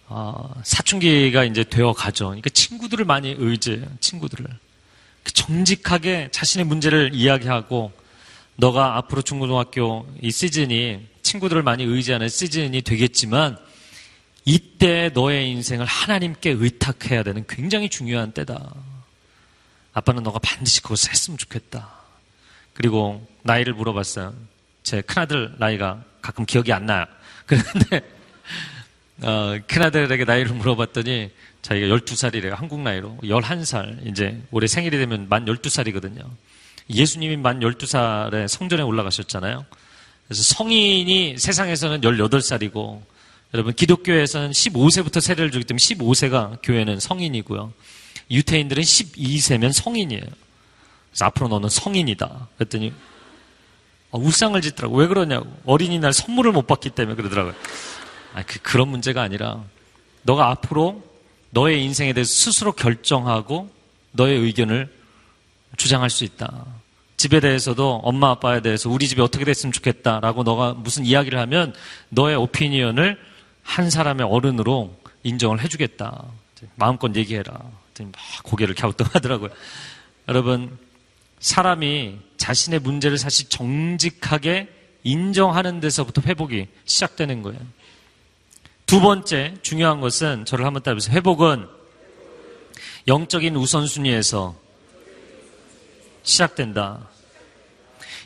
어, 사춘기가 이제 되어 가죠. 그러니까 친구들을 많이 의지해요. 친구들을. 그 정직하게 자신의 문제를 이야기하고 너가 앞으로 중고등학교 이 시즌이 친구들을 많이 의지하는 시즌이 되겠지만 이때 너의 인생을 하나님께 의탁해야 되는 굉장히 중요한 때다. 아빠는 너가 반드시 그것을 했으면 좋겠다. 그리고 나이를 물어봤어요. 제 큰아들 나이가 가끔 기억이 안 나요. 그런데 어, 큰아들에게 나이를 물어봤더니 자기가 12살이래요. 한국 나이로. 11살. 이제 올해 생일이 되면 만 12살이거든요. 예수님이 만 12살에 성전에 올라가셨잖아요. 그래서 성인이 세상에서는 18살이고 여러분 기독교에서는 15세부터 세례를 주기 때문에 15세가 교회는 성인이고요. 유태인들은 12세면 성인이에요. 그래서 앞으로 너는 성인이다. 그랬더니 어, 울상을 짓더라고. 왜 그러냐고. 어린이날 선물을 못 받기 때문에 그러더라고요. 아, 그, 그런 문제가 아니라 너가 앞으로 너의 인생에 대해서 스스로 결정하고 너의 의견을 주장할 수 있다. 집에 대해서도 엄마 아빠에 대해서 우리 집이 어떻게 됐으면 좋겠다라고 너가 무슨 이야기를 하면 너의 오피니언을 한 사람의 어른으로 인정을 해주겠다. 마음껏 얘기해라. 막 고개를 갸우뚱하더라고요. 여러분 사람이 자신의 문제를 사실 정직하게 인정하는 데서부터 회복이 시작되는 거예요. 두 번째 중요한 것은 저를 한번 따라해보세요. 회복은 영적인 우선순위에서 시작된다.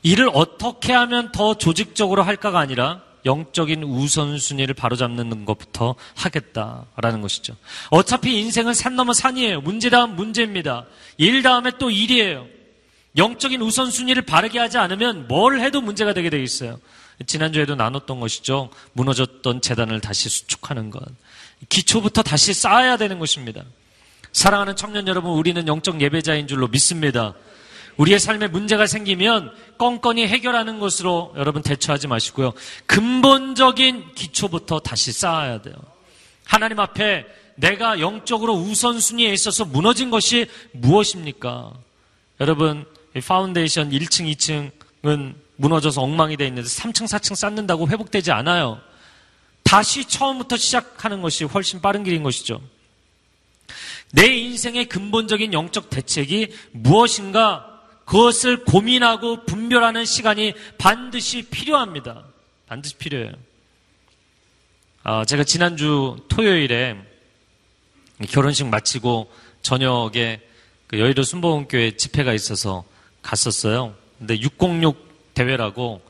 일을 어떻게 하면 더 조직적으로 할까가 아니라 영적인 우선순위를 바로잡는 것부터 하겠다라는 것이죠. 어차피 인생은 산 넘어 산이에요. 문제 다음 문제입니다. 일 다음에 또 일이에요. 영적인 우선순위를 바르게 하지 않으면 뭘 해도 문제가 되게 되어 있어요. 지난주에도 나눴던 것이죠. 무너졌던 재단을 다시 수축하는 것. 기초부터 다시 쌓아야 되는 것입니다. 사랑하는 청년 여러분, 우리는 영적 예배자인 줄로 믿습니다. 우리의 삶에 문제가 생기면 껌껌이 해결하는 것으로 여러분 대처하지 마시고요. 근본적인 기초부터 다시 쌓아야 돼요. 하나님 앞에 내가 영적으로 우선순위에 있어서 무너진 것이 무엇입니까? 여러분, 파운데이션 1층, 2층은 무너져서 엉망이 되어 있는데 3층, 4층 쌓는다고 회복되지 않아요. 다시 처음부터 시작하는 것이 훨씬 빠른 길인 것이죠. 내 인생의 근본적인 영적 대책이 무엇인가 그것을 고민하고 분별하는 시간이 반드시 필요합니다. 반드시 필요해요. 아, 제가 지난주 토요일에 결혼식 마치고 저녁에 그 여의도 순복음교회 집회가 있어서 갔었어요. 근데 606 대회라고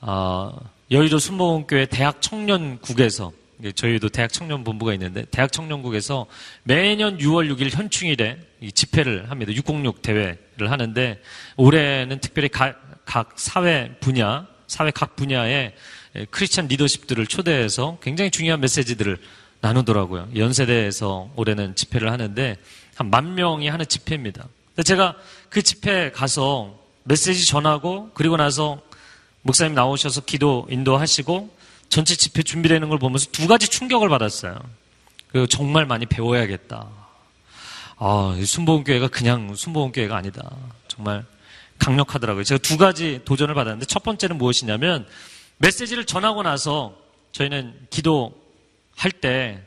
어, 여의도 순복음교회 대학 청년국에서 저희도 대학 청년 본부가 있는데 대학 청년국에서 매년 6월 6일 현충일에 집회를 합니다. 606 대회를 하는데 올해는 특별히 각, 각 사회 분야, 사회 각 분야의 크리스천 리더십들을 초대해서 굉장히 중요한 메시지들을 나누더라고요. 연세대에서 올해는 집회를 하는데 한 만 명이 하는 집회입니다. 제가 그 집회 가서 메시지 전하고 그리고 나서 목사님 나오셔서 기도 인도하시고 전체 집회 준비되는 걸 보면서 두 가지 충격을 받았어요. 그 정말 많이 배워야겠다. 아, 순복음교회가 그냥 순복음교회가 아니다. 정말 강력하더라고요. 제가 두 가지 도전을 받았는데 첫 번째는 무엇이냐면 메시지를 전하고 나서 저희는 기도할 때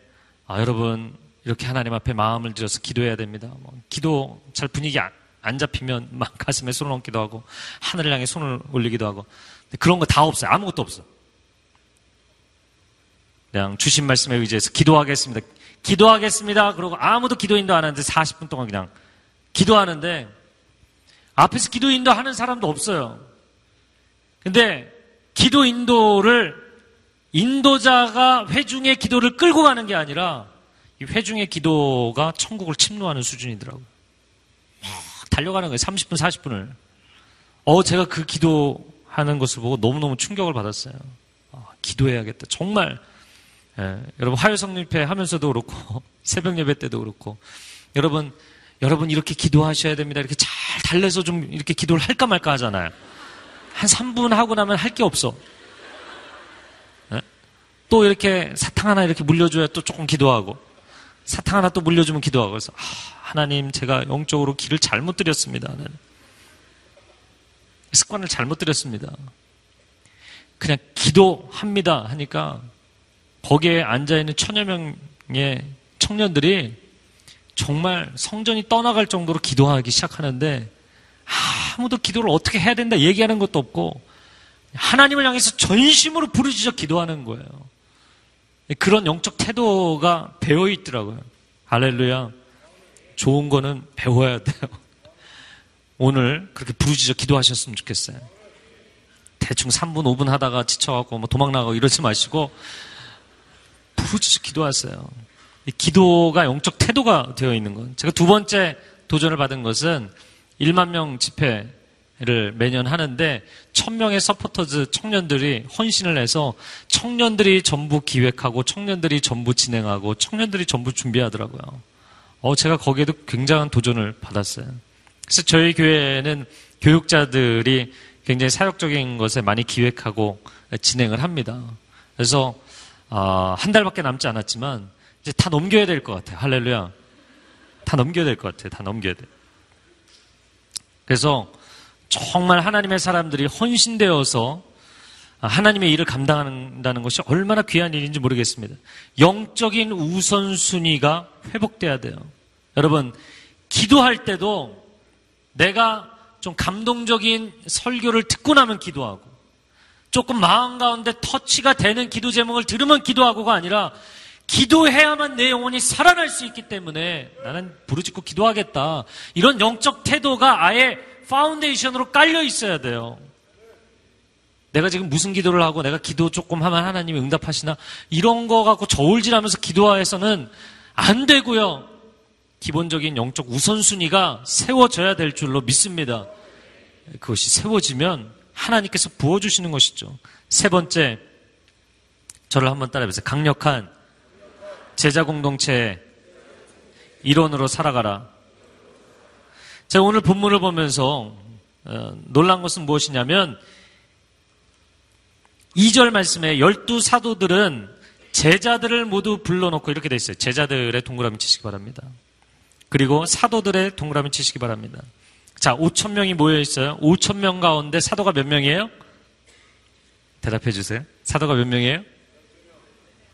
아, 여러분 이렇게 하나님 앞에 마음을 들여서 기도해야 됩니다. 뭐, 기도 잘 분위기 안, 안 잡히면 막 가슴에 손을 얹기도 하고 하늘을 향해 손을 올리기도 하고 그런 거 다 없어요. 아무것도 없어. 그냥 주신 말씀에 의지해서 기도하겠습니다. 기도하겠습니다. 그러고 아무도 기도 인도 안 하는데 40분 동안 그냥 기도하는데 앞에서 기도 인도 하는 사람도 없어요. 근데 기도 인도를 인도자가 회중의 기도를 끌고 가는 게 아니라 이 회중의 기도가 천국을 침노하는 수준이더라고요. 달려가는 거예요. 30분, 40분을. 어, 제가 그 기도하는 것을 보고 너무너무 충격을 받았어요. 아, 기도해야겠다. 정말. 예, 여러분, 화요성립회 하면서도 그렇고, 새벽 예배 때도 그렇고, 여러분, 여러분 이렇게 기도하셔야 됩니다. 이렇게 잘 달래서 좀 이렇게 기도를 할까 말까 하잖아요. 한 3분 하고 나면 할 게 없어. 또 이렇게 사탕 하나 이렇게 물려줘야 또 조금 기도하고 사탕 하나 또 물려주면 기도하고 그래서 아, 하나님 제가 영적으로 길을 잘못. 하나님. 습관을 잘못 들였습니다. 그냥 기도합니다 하니까 거기에 앉아 있는 천여 명의 청년들이 정말 성전이 떠나갈 정도로 기도하기 시작하는데 아무도 기도를 어떻게 해야 된다 얘기하는 것도 없고 하나님을 향해서 전심으로 부르짖어 기도하는 거예요. 그런 영적 태도가 배어 있더라고요. 할렐루야. 좋은 거는 배워야 돼요. 오늘 그렇게 부르짖어 기도하셨으면 좋겠어요. 대충 3분, 5분 하다가 지쳐갖고 뭐 도망 나가고 이러지 마시고 부르짖어 기도하세요. 기도가 영적 태도가 되어 있는 건. 제가 두 번째 도전을 받은 것은 1만 명 집회 를 매년 하는데 1000명의 서포터즈 청년들이 헌신을 해서 청년들이 전부 기획하고 청년들이 전부 진행하고 청년들이 전부 준비하더라고요. 어, 제가 거기에도 굉장한 도전을 받았어요. 그래서 저희 교회는 교육자들이 굉장히 사역적인 것에 많이 기획하고 진행을 합니다. 그래서 어, 한 달밖에 남지 않았지만 이제 다 넘겨야 될 것 같아요. 할렐루야. 다 넘겨야 될 것 같아요. 다 넘겨야 돼. 그래서 정말 하나님의 사람들이 헌신되어서 하나님의 일을 감당한다는 것이 얼마나 귀한 일인지 모르겠습니다. 영적인 우선순위가 회복돼야 돼요. 여러분, 기도할 때도 내가 좀 감동적인 설교를 듣고 나면 기도하고 조금 마음 가운데 터치가 되는 기도 제목을 들으면 기도하고가 아니라 기도해야만 내 영혼이 살아날 수 있기 때문에 나는 부르짖고 기도하겠다. 이런 영적 태도가 아예 foundation으로 깔려 있어야 돼요. 내가 지금 무슨 기도를 하고 내가 기도 조금 하면 하나님이 응답하시나 이런 거 갖고 저울질하면서 기도해서는 안 되고요. 기본적인 영적 우선순위가 세워져야 될 줄로 믿습니다. 그것이 세워지면 하나님께서 부어주시는 것이죠. 세 번째, 저를 한번 따라해보세요. 강력한 제자 공동체 일원으로 살아가라. 제가 오늘 본문을 보면서 어, 놀란 것은 무엇이냐면 2절 말씀에 열두 사도들은 제자들을 모두 불러놓고 이렇게 돼 있어요. 제자들의 동그라미 치시기 바랍니다. 그리고 사도들의 동그라미 치시기 바랍니다. 자, 5천 명이 모여 있어요. 5천 명 가운데 사도가 몇 명이에요? 대답해 주세요. 사도가 몇 명이에요?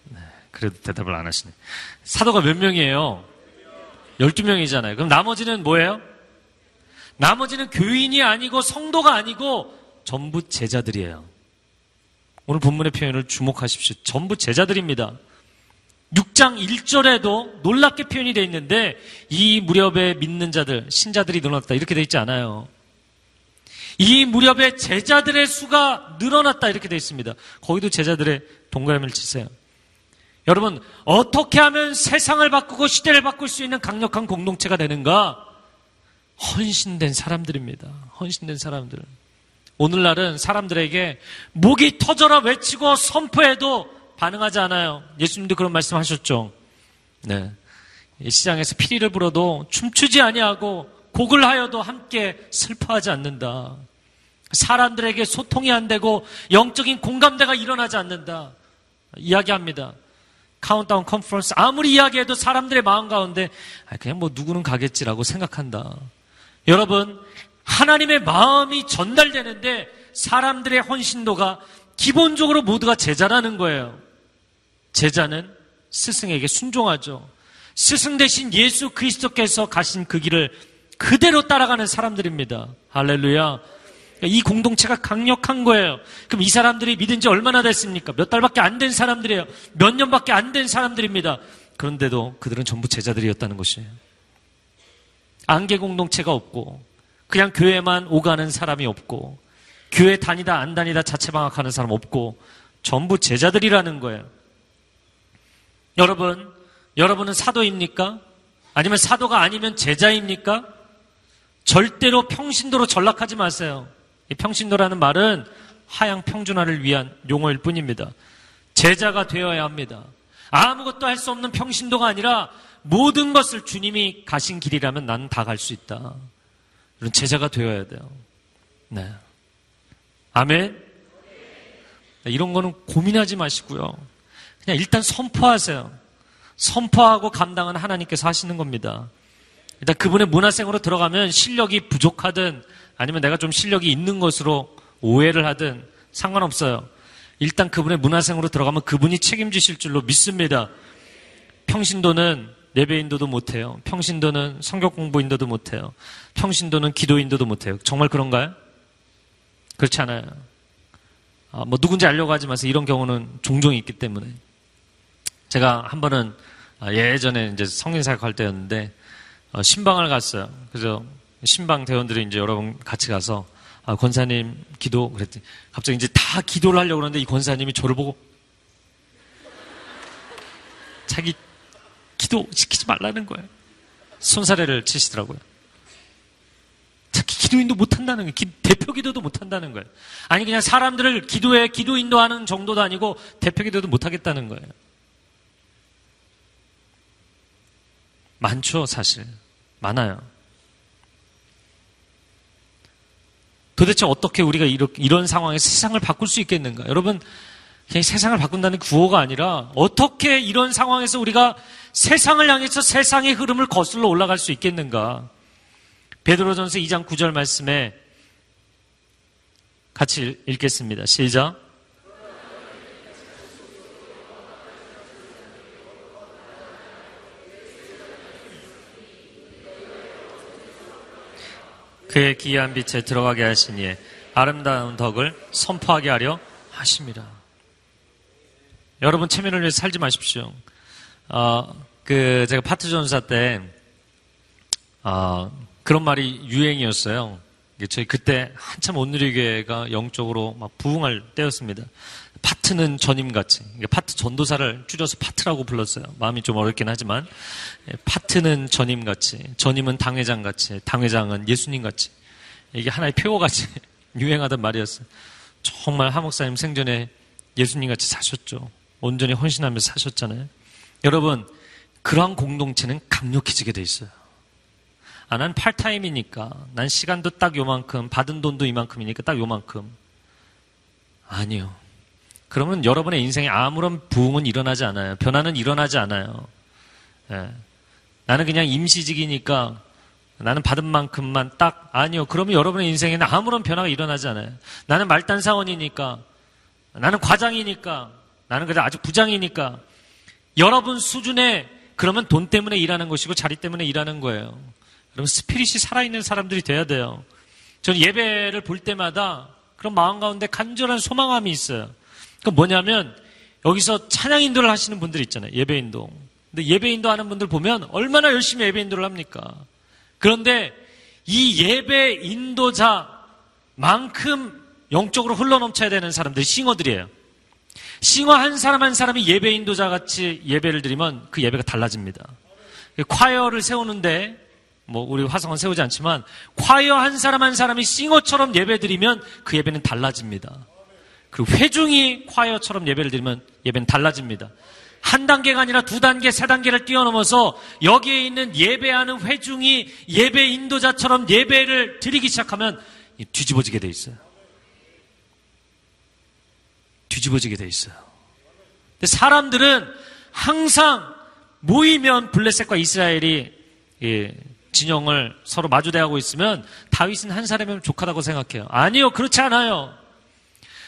네, 그래도 대답을 안 하시네. 사도가 몇 명이에요? 12명이잖아요. 그럼 나머지는 뭐예요? 나머지는 교인이 아니고 성도가 아니고 전부 제자들이에요. 오늘 본문의 표현을 주목하십시오. 전부 제자들입니다. 6장 1절에도 놀랍게 표현이 되어 있는데 이 무렵에 믿는 자들, 신자들이 늘어났다 이렇게 되어 있지 않아요. 이 무렵에 제자들의 수가 늘어났다 이렇게 되어 있습니다. 거기도 제자들의 동그라미를 치세요. 여러분 어떻게 하면 세상을 바꾸고 시대를 바꿀 수 있는 강력한 공동체가 되는가? 헌신된 사람들입니다. 헌신된 사람들. 오늘날은 사람들에게 목이 터져라 외치고 선포해도 반응하지 않아요. 예수님도 그런 말씀 하셨죠. 네. 시장에서 피리를 불어도 춤추지 아니하고 곡을 하여도 함께 슬퍼하지 않는다. 사람들에게 소통이 안 되고 영적인 공감대가 일어나지 않는다. 이야기합니다. 카운트다운 컨퍼런스 아무리 이야기해도 사람들의 마음 가운데 아, 그냥 뭐 누구는 가겠지라고 생각한다. 여러분 하나님의 마음이 전달되는데 사람들의 헌신도가 기본적으로 모두가 제자라는 거예요. 제자는 스승에게 순종하죠. 스승 대신 예수 그리스도께서 가신 그 길을 그대로 따라가는 사람들입니다. 할렐루야. 이 공동체가 강력한 거예요. 그럼 이 사람들이 믿은 지 얼마나 됐습니까? 몇 달밖에 안 된 사람들이에요. 몇 년밖에 안 된 사람들입니다. 그런데도 그들은 전부 제자들이었다는 것이에요. 안개 공동체가 없고, 그냥 교회만 오가는 사람이 없고, 교회 다니다 안 다니다 자체 방학하는 사람 없고, 전부 제자들이라는 거예요. 여러분, 여러분은 사도입니까? 아니면 사도가 아니면 제자입니까? 절대로 평신도로 전락하지 마세요. 이 평신도라는 말은 하향 평준화를 위한 용어일 뿐입니다. 제자가 되어야 합니다. 아무것도 할 수 없는 평신도가 아니라 모든 것을 주님이 가신 길이라면 나는 다 갈 수 있다. 이런 제자가 되어야 돼요. 네. 아멘. 네, 이런 거는 고민하지 마시고요. 그냥 일단 선포하세요. 선포하고 감당은 하나님께서 하시는 겁니다. 일단 그분의 문화생으로 들어가면 실력이 부족하든 아니면 내가 좀 실력이 있는 것으로 오해를 하든 상관없어요. 일단 그분의 문화생으로 들어가면 그분이 책임지실 줄로 믿습니다. 평신도는 예배 인도도 못해요. 평신도는 성격 공부 인도도 못해요. 평신도는 기도 인도도 못해요. 정말 그런가요? 그렇지 않아요. 아, 뭐 누군지 알려고 하지 마세요. 이런 경우는 종종 있기 때문에. 제가 한 번은 아, 예전에 이제 성인 사역 할 때였는데 어, 신방을 갔어요. 그래서 신방 대원들이 이제 여러분 같이 가서 아, 권사님 기도 그랬더니 갑자기 이제 다 기도를 하려고 그러는데 이 권사님이 저를 보고 자기 기도 시키지 말라는 거예요. 손사래를 치시더라고요. 자기 기도인도 못한다는 거예요. 대표 기도도 못한다는 거예요. 아니 그냥 사람들을 기도에 기도 인도하는 정도도 아니고 대표 기도도 못하겠다는 거예요. 많죠, 사실. 많아요. 도대체 어떻게 우리가 이런 상황에서 세상을 바꿀 수 있겠는가? 여러분, 그냥 세상을 바꾼다는 구호가 아니라 어떻게 이런 상황에서 우리가 세상을 향해서 세상의 흐름을 거슬러 올라갈 수 있겠는가? 베드로전서 2장 9절 말씀에 같이 읽겠습니다. 시작. 그의 기이한 빛에 들어가게 하시니 아름다운 덕을 선포하게 하려 하십니다. 여러분 체면을 위해 살지 마십시오. 어, 그 제가 파트 전사 때 어, 그런 말이 유행이었어요. 저희 그때 한참 온누리교회가 영적으로 막 부흥할 때였습니다. 파트는 전임같이 파트 전도사를 줄여서 파트라고 불렀어요. 마음이 좀 어렵긴 하지만 예, 파트는 전임같이 전임은 당회장같이 당회장은 예수님같이 이게 하나의 표어같이 유행하던 말이었어요. 정말 하목사님 생전에 예수님같이 사셨죠. 온전히 헌신하면서 사셨잖아요. 여러분 그러한 공동체는 강력해지게 돼 있어요. 아, 난 팔타임이니까 난 시간도 딱 요만큼 받은 돈도 이만큼이니까 딱 요만큼 아니요. 그러면 여러분의 인생에 아무런 부흥은 일어나지 않아요. 변화는 일어나지 않아요. 예. 나는 그냥 임시직이니까 나는 받은 만큼만 딱 아니요. 그러면 여러분의 인생에는 아무런 변화가 일어나지 않아요. 나는 말단 사원이니까 나는 과장이니까 나는 그래 아주 부장이니까 여러분 수준에 그러면 돈 때문에 일하는 것이고 자리 때문에 일하는 거예요. 여러분 스피릿이 살아있는 사람들이 돼야 돼요. 저는 예배를 볼 때마다 그런 마음 가운데 간절한 소망함이 있어요. 그 뭐냐면 여기서 찬양 인도를 하시는 분들 있잖아요. 예배 인도. 근데 예배 인도 하는 분들 보면 얼마나 열심히 예배 인도를 합니까? 그런데 이 예배 인도자만큼 영적으로 흘러넘쳐야 되는 사람들이 싱어들이에요. 싱어 한 사람 한 사람이 예배 인도자 같이 예배를 드리면 그 예배가 달라집니다. 콰이어를 세우는데 뭐 우리 화성은 세우지 않지만 콰이어 한 사람 한 사람이 싱어처럼 예배 드리면 그 예배는 달라집니다. 그리고 회중이 콰이어처럼 예배를 드리면 예배는 달라집니다. 한 단계가 아니라 두 단계, 세 단계를 뛰어넘어서 여기에 있는 예배하는 회중이 예배 인도자처럼 예배를 드리기 시작하면 뒤집어지게 돼 있어요. 뒤집어지게 돼 있어요. 근데 사람들은 항상 모이면 블레셋과 이스라엘이 예, 진영을 서로 마주대하고 있으면 다윗은 한 사람이면 족하다고 생각해요. 아니요, 그렇지 않아요.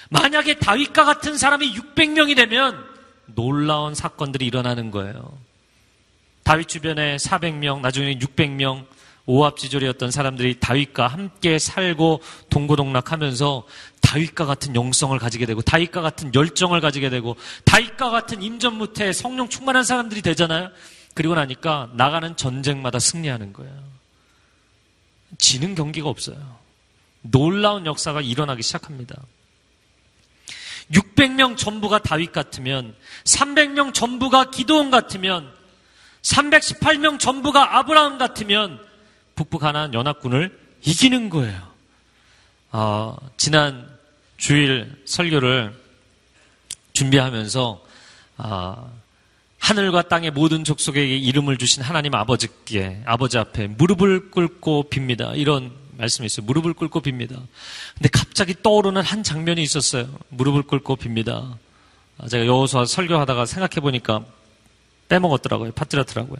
만약에 다윗과 같은 사람이 600명이 되면 놀라운 사건들이 일어나는 거예요. 다윗 주변에 400명, 나중에 600명, 오합지졸이었던 사람들이 다윗과 함께 살고 동고동락하면서 다윗과 같은 영성을 가지게 되고 다윗과 같은 열정을 가지게 되고 다윗과 같은 임전무태 성령 충만한 사람들이 되잖아요. 그리고 나니까 나가는 전쟁마다 승리하는 거예요. 지는 경기가 없어요. 놀라운 역사가 일어나기 시작합니다. 600명 전부가 다윗 같으면 300명 전부가 기도원 같으면 318명 전부가 아브라함 같으면 북부 가나안 연합군을 이기는 거예요. 어, 지난 주일 설교를 준비하면서 어, 하늘과 땅의 모든 족속에게 이름을 주신 하나님 아버지께 아버지 앞에 무릎을 꿇고 빕니다. 이런 말씀이 있어요. 무릎을 꿇고 빕니다. 근데 갑자기 떠오르는 한 장면이 있었어요. 무릎을 꿇고 빕니다. 아, 제가 여호수아 설교하다가 생각해 보니까 빼먹었더라고요. 빠뜨렸더라고요.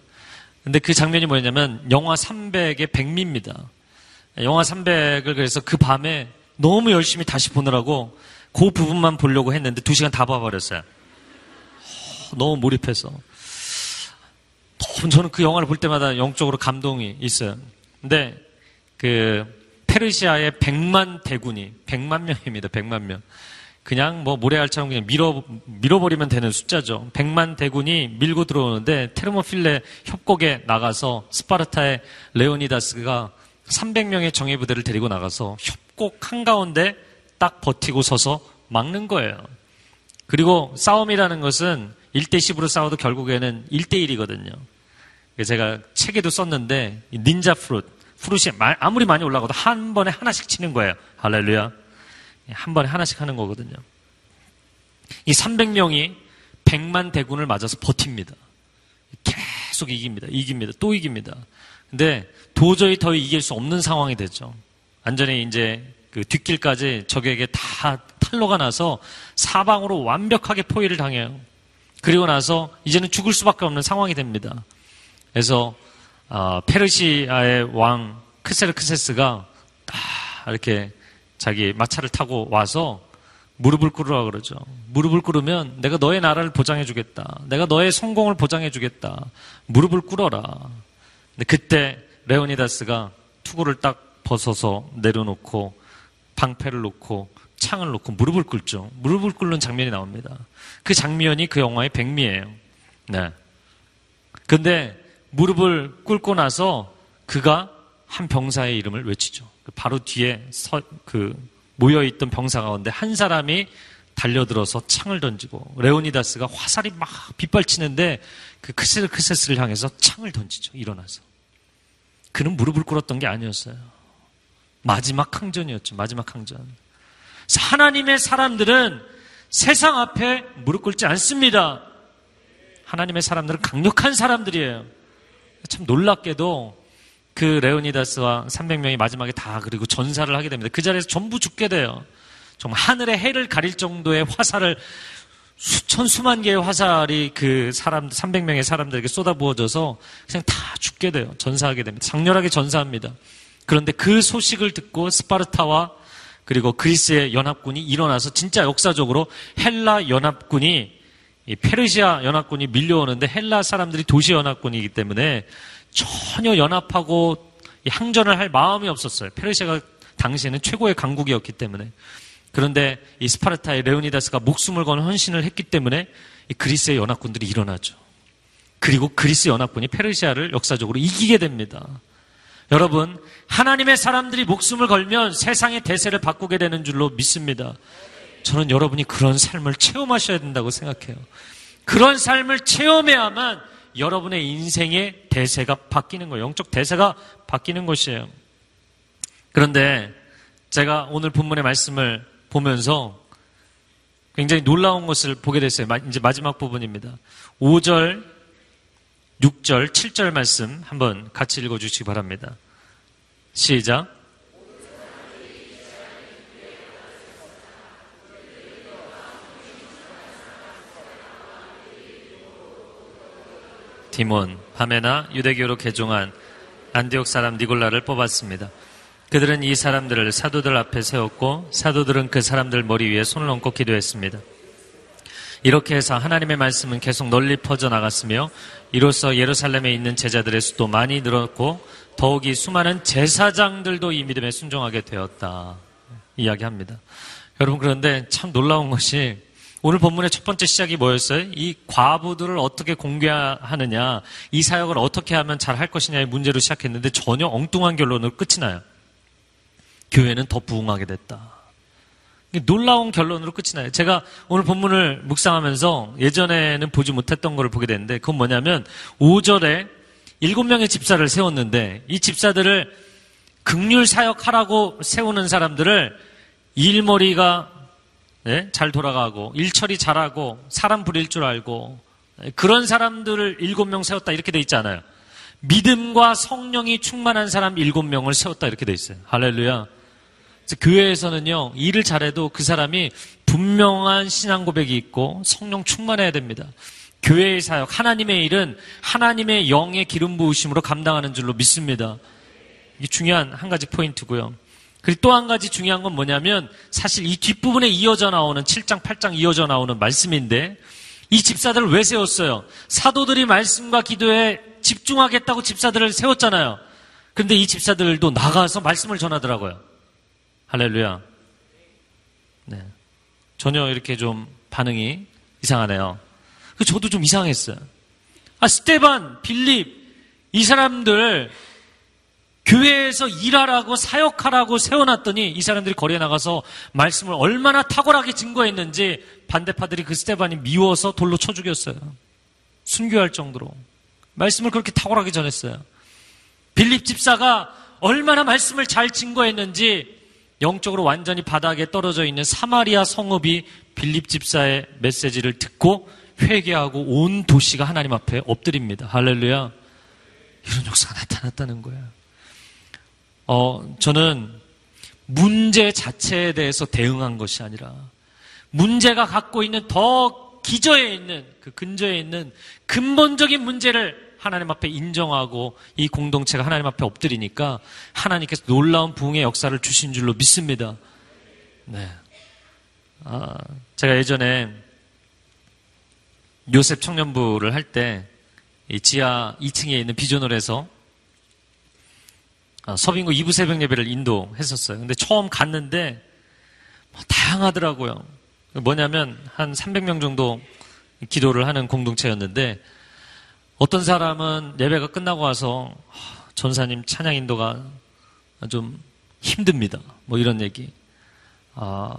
근데 그 장면이 뭐였냐면 영화 300의 백미입니다. 영화 300을 그래서 그 밤에 너무 열심히 다시 보느라고 그 부분만 보려고 했는데 두 시간 다 봐버렸어요. 너무 몰입해서. 저는 그 영화를 볼 때마다 영적으로 감동이 있어요. 근데 그 페르시아의 100만 대군이 100만 명입니다. 100만 명. 그냥 뭐 모래알처럼 그냥 밀어 밀어버리면 되는 숫자죠. 100만 대군이 밀고 들어오는데 테르모필레 협곡에 나가서 스파르타의 레오니다스가 300명의 정예 부대를 데리고 나가서 협곡 한 가운데 딱 버티고 서서 막는 거예요. 그리고 싸움이라는 것은 1대 10으로 싸워도 결국에는 1대 1이거든요. 제가 책에도 썼는데 닌자 프룻, 프룻이 아무리 많이 올라가도 한 번에 하나씩 치는 거예요. 할렐루야. 한 번에 하나씩 하는 거거든요. 이 300명이 100만 대군을 맞아서 버팁니다. 계속 이깁니다. 이깁니다. 또 이깁니다. 근데 도저히 더 이길 수 없는 상황이 됐죠. 완전히 이제 그 뒷길까지 적에게 다 탈로가 나서 사방으로 완벽하게 포위를 당해요. 그리고 나서 이제는 죽을 수밖에 없는 상황이 됩니다. 그래서 어, 페르시아의 왕 크세르크세스가 딱 이렇게 자기 마차를 타고 와서 무릎을 꿇으라 그러죠. 무릎을 꿇으면 내가 너의 나라를 보장해 주겠다. 내가 너의 성공을 보장해 주겠다. 무릎을 꿇어라. 근데 그때 레오니다스가 투구를 딱 벗어서 내려놓고 방패를 놓고 창을 놓고 무릎을 꿇죠. 무릎을 꿇는 장면이 나옵니다. 그 장면이 그 영화의 백미예요. 네. 근데 무릎을 꿇고 나서 그가 한 병사의 이름을 외치죠. 바로 뒤에 서, 그 모여있던 병사 가운데 한 사람이 달려들어서 창을 던지고 레오니다스가 화살이 막 빗발치는데 그 크세스를 향해서 창을 던지죠. 일어나서. 그는 무릎을 꿇었던 게 아니었어요. 마지막 항전이었죠. 마지막 항전. 하나님의 사람들은 세상 앞에 무릎 꿇지 않습니다. 하나님의 사람들은 강력한 사람들이에요. 참 놀랍게도 그 레오니다스와 300명이 마지막에 다 그리고 전사를 하게 됩니다. 그 자리에서 전부 죽게 돼요. 정말 하늘의 해를 가릴 정도의 화살을 수천 수만 개의 화살이 그 사람 300명의 사람들에게 쏟아부어져서 그냥 다 죽게 돼요. 전사하게 됩니다. 장렬하게 전사합니다. 그런데 그 소식을 듣고 스파르타와 그리고 그리스의 연합군이 일어나서 진짜 역사적으로 헬라 연합군이 페르시아 연합군이 밀려오는데 헬라 사람들이 도시 연합군이기 때문에 전혀 연합하고 항전을 할 마음이 없었어요. 페르시아가 당시에는 최고의 강국이었기 때문에. 그런데 이 스파르타의 레오니다스가 목숨을 건 헌신을 했기 때문에 이 그리스의 연합군들이 일어나죠. 그리고 그리스 연합군이 페르시아를 역사적으로 이기게 됩니다. 여러분, 하나님의 사람들이 목숨을 걸면 세상의 대세를 바꾸게 되는 줄로 믿습니다. 저는 여러분이 그런 삶을 체험하셔야 된다고 생각해요. 그런 삶을 체험해야만 여러분의 인생의 대세가 바뀌는 거예요. 영적 대세가 바뀌는 것이에요. 그런데 제가 오늘 본문의 말씀을 보면서 굉장히 놀라운 것을 보게 됐어요. 이제 마지막 부분입니다. 5절, 6절, 7절 말씀 한번 같이 읽어 주시기 바랍니다. 시작. 디몬, 바메나 유대교로 개종한 안디옥 사람 니골라를 뽑았습니다. 그들은 이 사람들을 사도들 앞에 세웠고 사도들은 그 사람들 머리 위에 손을 얹고 기도했습니다. 이렇게 해서 하나님의 말씀은 계속 널리 퍼져 나갔으며 이로써 예루살렘에 있는 제자들의 수도 많이 늘었고 더욱이 수많은 제사장들도 이 믿음에 순종하게 되었다. 이야기합니다. 여러분 그런데 참 놀라운 것이 오늘 본문의 첫 번째 시작이 뭐였어요? 이 과부들을 어떻게 공개하느냐, 이 사역을 어떻게 하면 잘 할 것이냐의 문제로 시작했는데 전혀 엉뚱한 결론으로 끝이 나요. 교회는 더 부흥하게 됐다. 놀라운 결론으로 끝이 나요. 제가 오늘 본문을 묵상하면서 예전에는 보지 못했던 걸 보게 됐는데 그건 뭐냐면 5절에 7명의 집사를 세웠는데 이 집사들을 극률 사역하라고 세우는 사람들을 일머리가 네? 잘 돌아가고 일처리 잘하고 사람 부릴 줄 알고 그런 사람들을 일곱 명 세웠다 이렇게 돼 있지 않아요. 믿음과 성령이 충만한 사람 일곱 명을 세웠다 이렇게 돼 있어요. 할렐루야. 교회에서는요 일을 잘해도 그 사람이 분명한 신앙 고백이 있고 성령 충만해야 됩니다. 교회의 사역, 하나님의 일은 하나님의 영의 기름 부으심으로 감당하는 줄로 믿습니다. 이게 중요한 한 가지 포인트고요. 그리고 또 한 가지 중요한 건 뭐냐면 사실 이 뒷부분에 이어져 나오는 7장, 8장 이어져 나오는 말씀인데 이 집사들을 왜 세웠어요? 사도들이 말씀과 기도에 집중하겠다고 집사들을 세웠잖아요. 그런데 이 집사들도 나가서 말씀을 전하더라고요. 할렐루야. 네. 전혀 이렇게 좀 반응이 이상하네요. 그 저도 좀 이상했어요. 아, 스테반, 빌립, 이 사람들 교회에서 일하라고 사역하라고 세워놨더니 이 사람들이 거리에 나가서 말씀을 얼마나 탁월하게 증거했는지 반대파들이 그 스테반이 미워서 돌로 쳐 죽였어요. 순교할 정도로. 말씀을 그렇게 탁월하게 전했어요. 빌립 집사가 얼마나 말씀을 잘 증거했는지 영적으로 완전히 바닥에 떨어져 있는 사마리아 성읍이 빌립 집사의 메시지를 듣고 회개하고 온 도시가 하나님 앞에 엎드립니다. 할렐루야. 이런 역사가 나타났다는 거예요. 어, 저는 문제 자체에 대해서 대응한 것이 아니라 문제가 갖고 있는 더 기저에 있는 그 근저에 있는 근본적인 문제를 하나님 앞에 인정하고 이 공동체가 하나님 앞에 엎드리니까 하나님께서 놀라운 부흥의 역사를 주신 줄로 믿습니다. 네. 아, 제가 예전에 요셉 청년부를 할 때 지하 2층에 있는 비전홀에서 아, 서빙구 2부 새벽 예배를 인도했었어요. 근데 처음 갔는데 뭐 다양하더라고요. 뭐냐면 한 300명 정도 기도를 하는 공동체였는데 어떤 사람은 예배가 끝나고 와서 전사님 찬양 인도가 좀 힘듭니다. 뭐 이런 얘기. 아,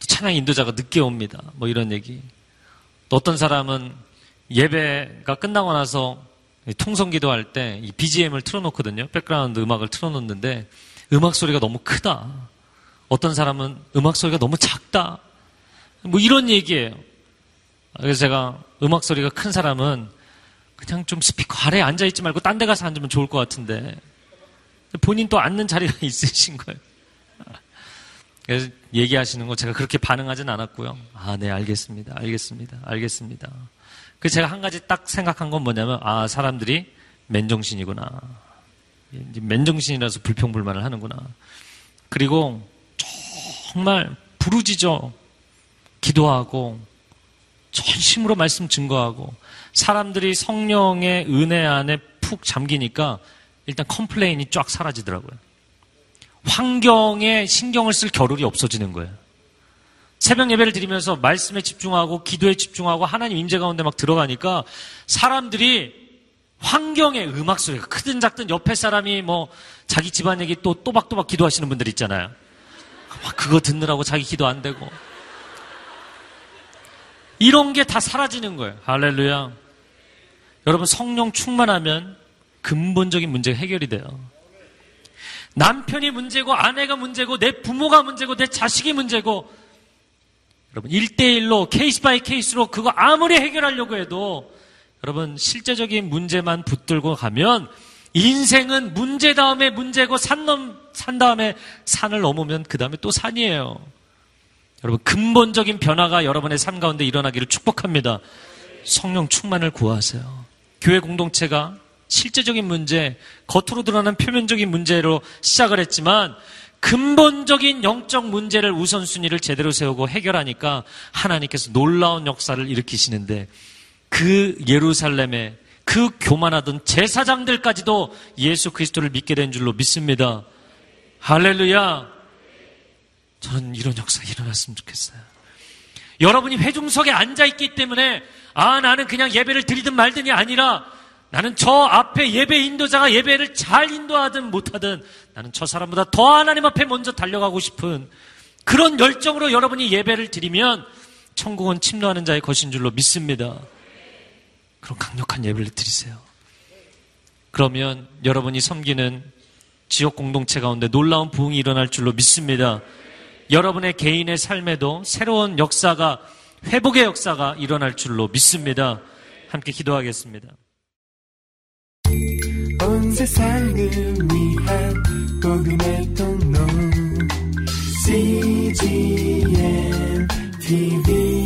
찬양 인도자가 늦게 옵니다. 뭐 이런 얘기. 또 어떤 사람은 예배가 끝나고 나서 통성 기도할 때 이 BGM을 틀어놓거든요. 백그라운드 음악을 틀어놓는데 음악 소리가 너무 크다. 어떤 사람은 음악 소리가 너무 작다. 뭐 이런 얘기예요. 그래서 제가 음악 소리가 큰 사람은 그냥 좀 스피커 아래에 앉아있지 말고 딴 데 가서 앉으면 좋을 것 같은데 본인 또 앉는 자리가 있으신 거예요. 그래서 얘기하시는 거 제가 그렇게 반응하진 않았고요. 아, 네, 알겠습니다. 알겠습니다. 알겠습니다. 그 제가 한 가지 딱 생각한 건 뭐냐면 아 사람들이 맨정신이구나. 맨정신이라서 불평불만을 하는구나. 그리고 정말 부르짖어 기도하고 전심으로 말씀 증거하고 사람들이 성령의 은혜 안에 푹 잠기니까 일단 complain이 쫙 사라지더라고요. 환경에 신경을 쓸 겨를이 없어지는 거예요. 새벽 예배를 드리면서 말씀에 집중하고 기도에 집중하고 하나님 임재 가운데 막 들어가니까 사람들이 환경의 음악 소리가 크든 작든 옆에 사람이 뭐 자기 집안 얘기 또 또박또박 기도하시는 분들 있잖아요. 막 그거 듣느라고 자기 기도 안 되고. 이런 게 다 사라지는 거예요. 할렐루야. 여러분 성령 충만하면 근본적인 문제가 해결이 돼요. 남편이 문제고 아내가 문제고 내 부모가 문제고 내 자식이 문제고 여러분, 1대1로 case by case로 그거 아무리 해결하려고 해도 여러분, 실제적인 문제만 붙들고 가면 인생은 문제 다음에 문제고 산, 넘, 산 다음에 산을 넘으면 그 다음에 또 산이에요. 여러분, 근본적인 변화가 여러분의 삶 가운데 일어나기를 축복합니다. 성령 충만을 구하세요. 교회 공동체가 실제적인 문제, 겉으로 드러나는 표면적인 문제로 시작을 했지만 근본적인 영적 문제를 우선순위를 제대로 세우고 해결하니까 하나님께서 놀라운 역사를 일으키시는데 그 예루살렘에 그 교만하던 제사장들까지도 예수 그리스도를 믿게 된 줄로 믿습니다. 할렐루야. 저는 이런 역사 일어났으면 좋겠어요. 여러분이 회중석에 앉아있기 때문에 아, 나는 그냥 예배를 드리든 말든이 아니라 나는 저 앞에 예배 인도자가 예배를 잘 인도하든 못하든 나는 저 사람보다 더 하나님 앞에 먼저 달려가고 싶은 그런 열정으로 여러분이 예배를 드리면 천국은 침노하는 자의 것인 줄로 믿습니다. 그런 강력한 예배를 드리세요. 그러면 여러분이 섬기는 지역 공동체 가운데 놀라운 부흥이 일어날 줄로 믿습니다. 여러분의 개인의 삶에도 새로운 역사가 회복의 역사가 일어날 줄로 믿습니다. 함께 기도하겠습니다. 복음의 통로 CGM TV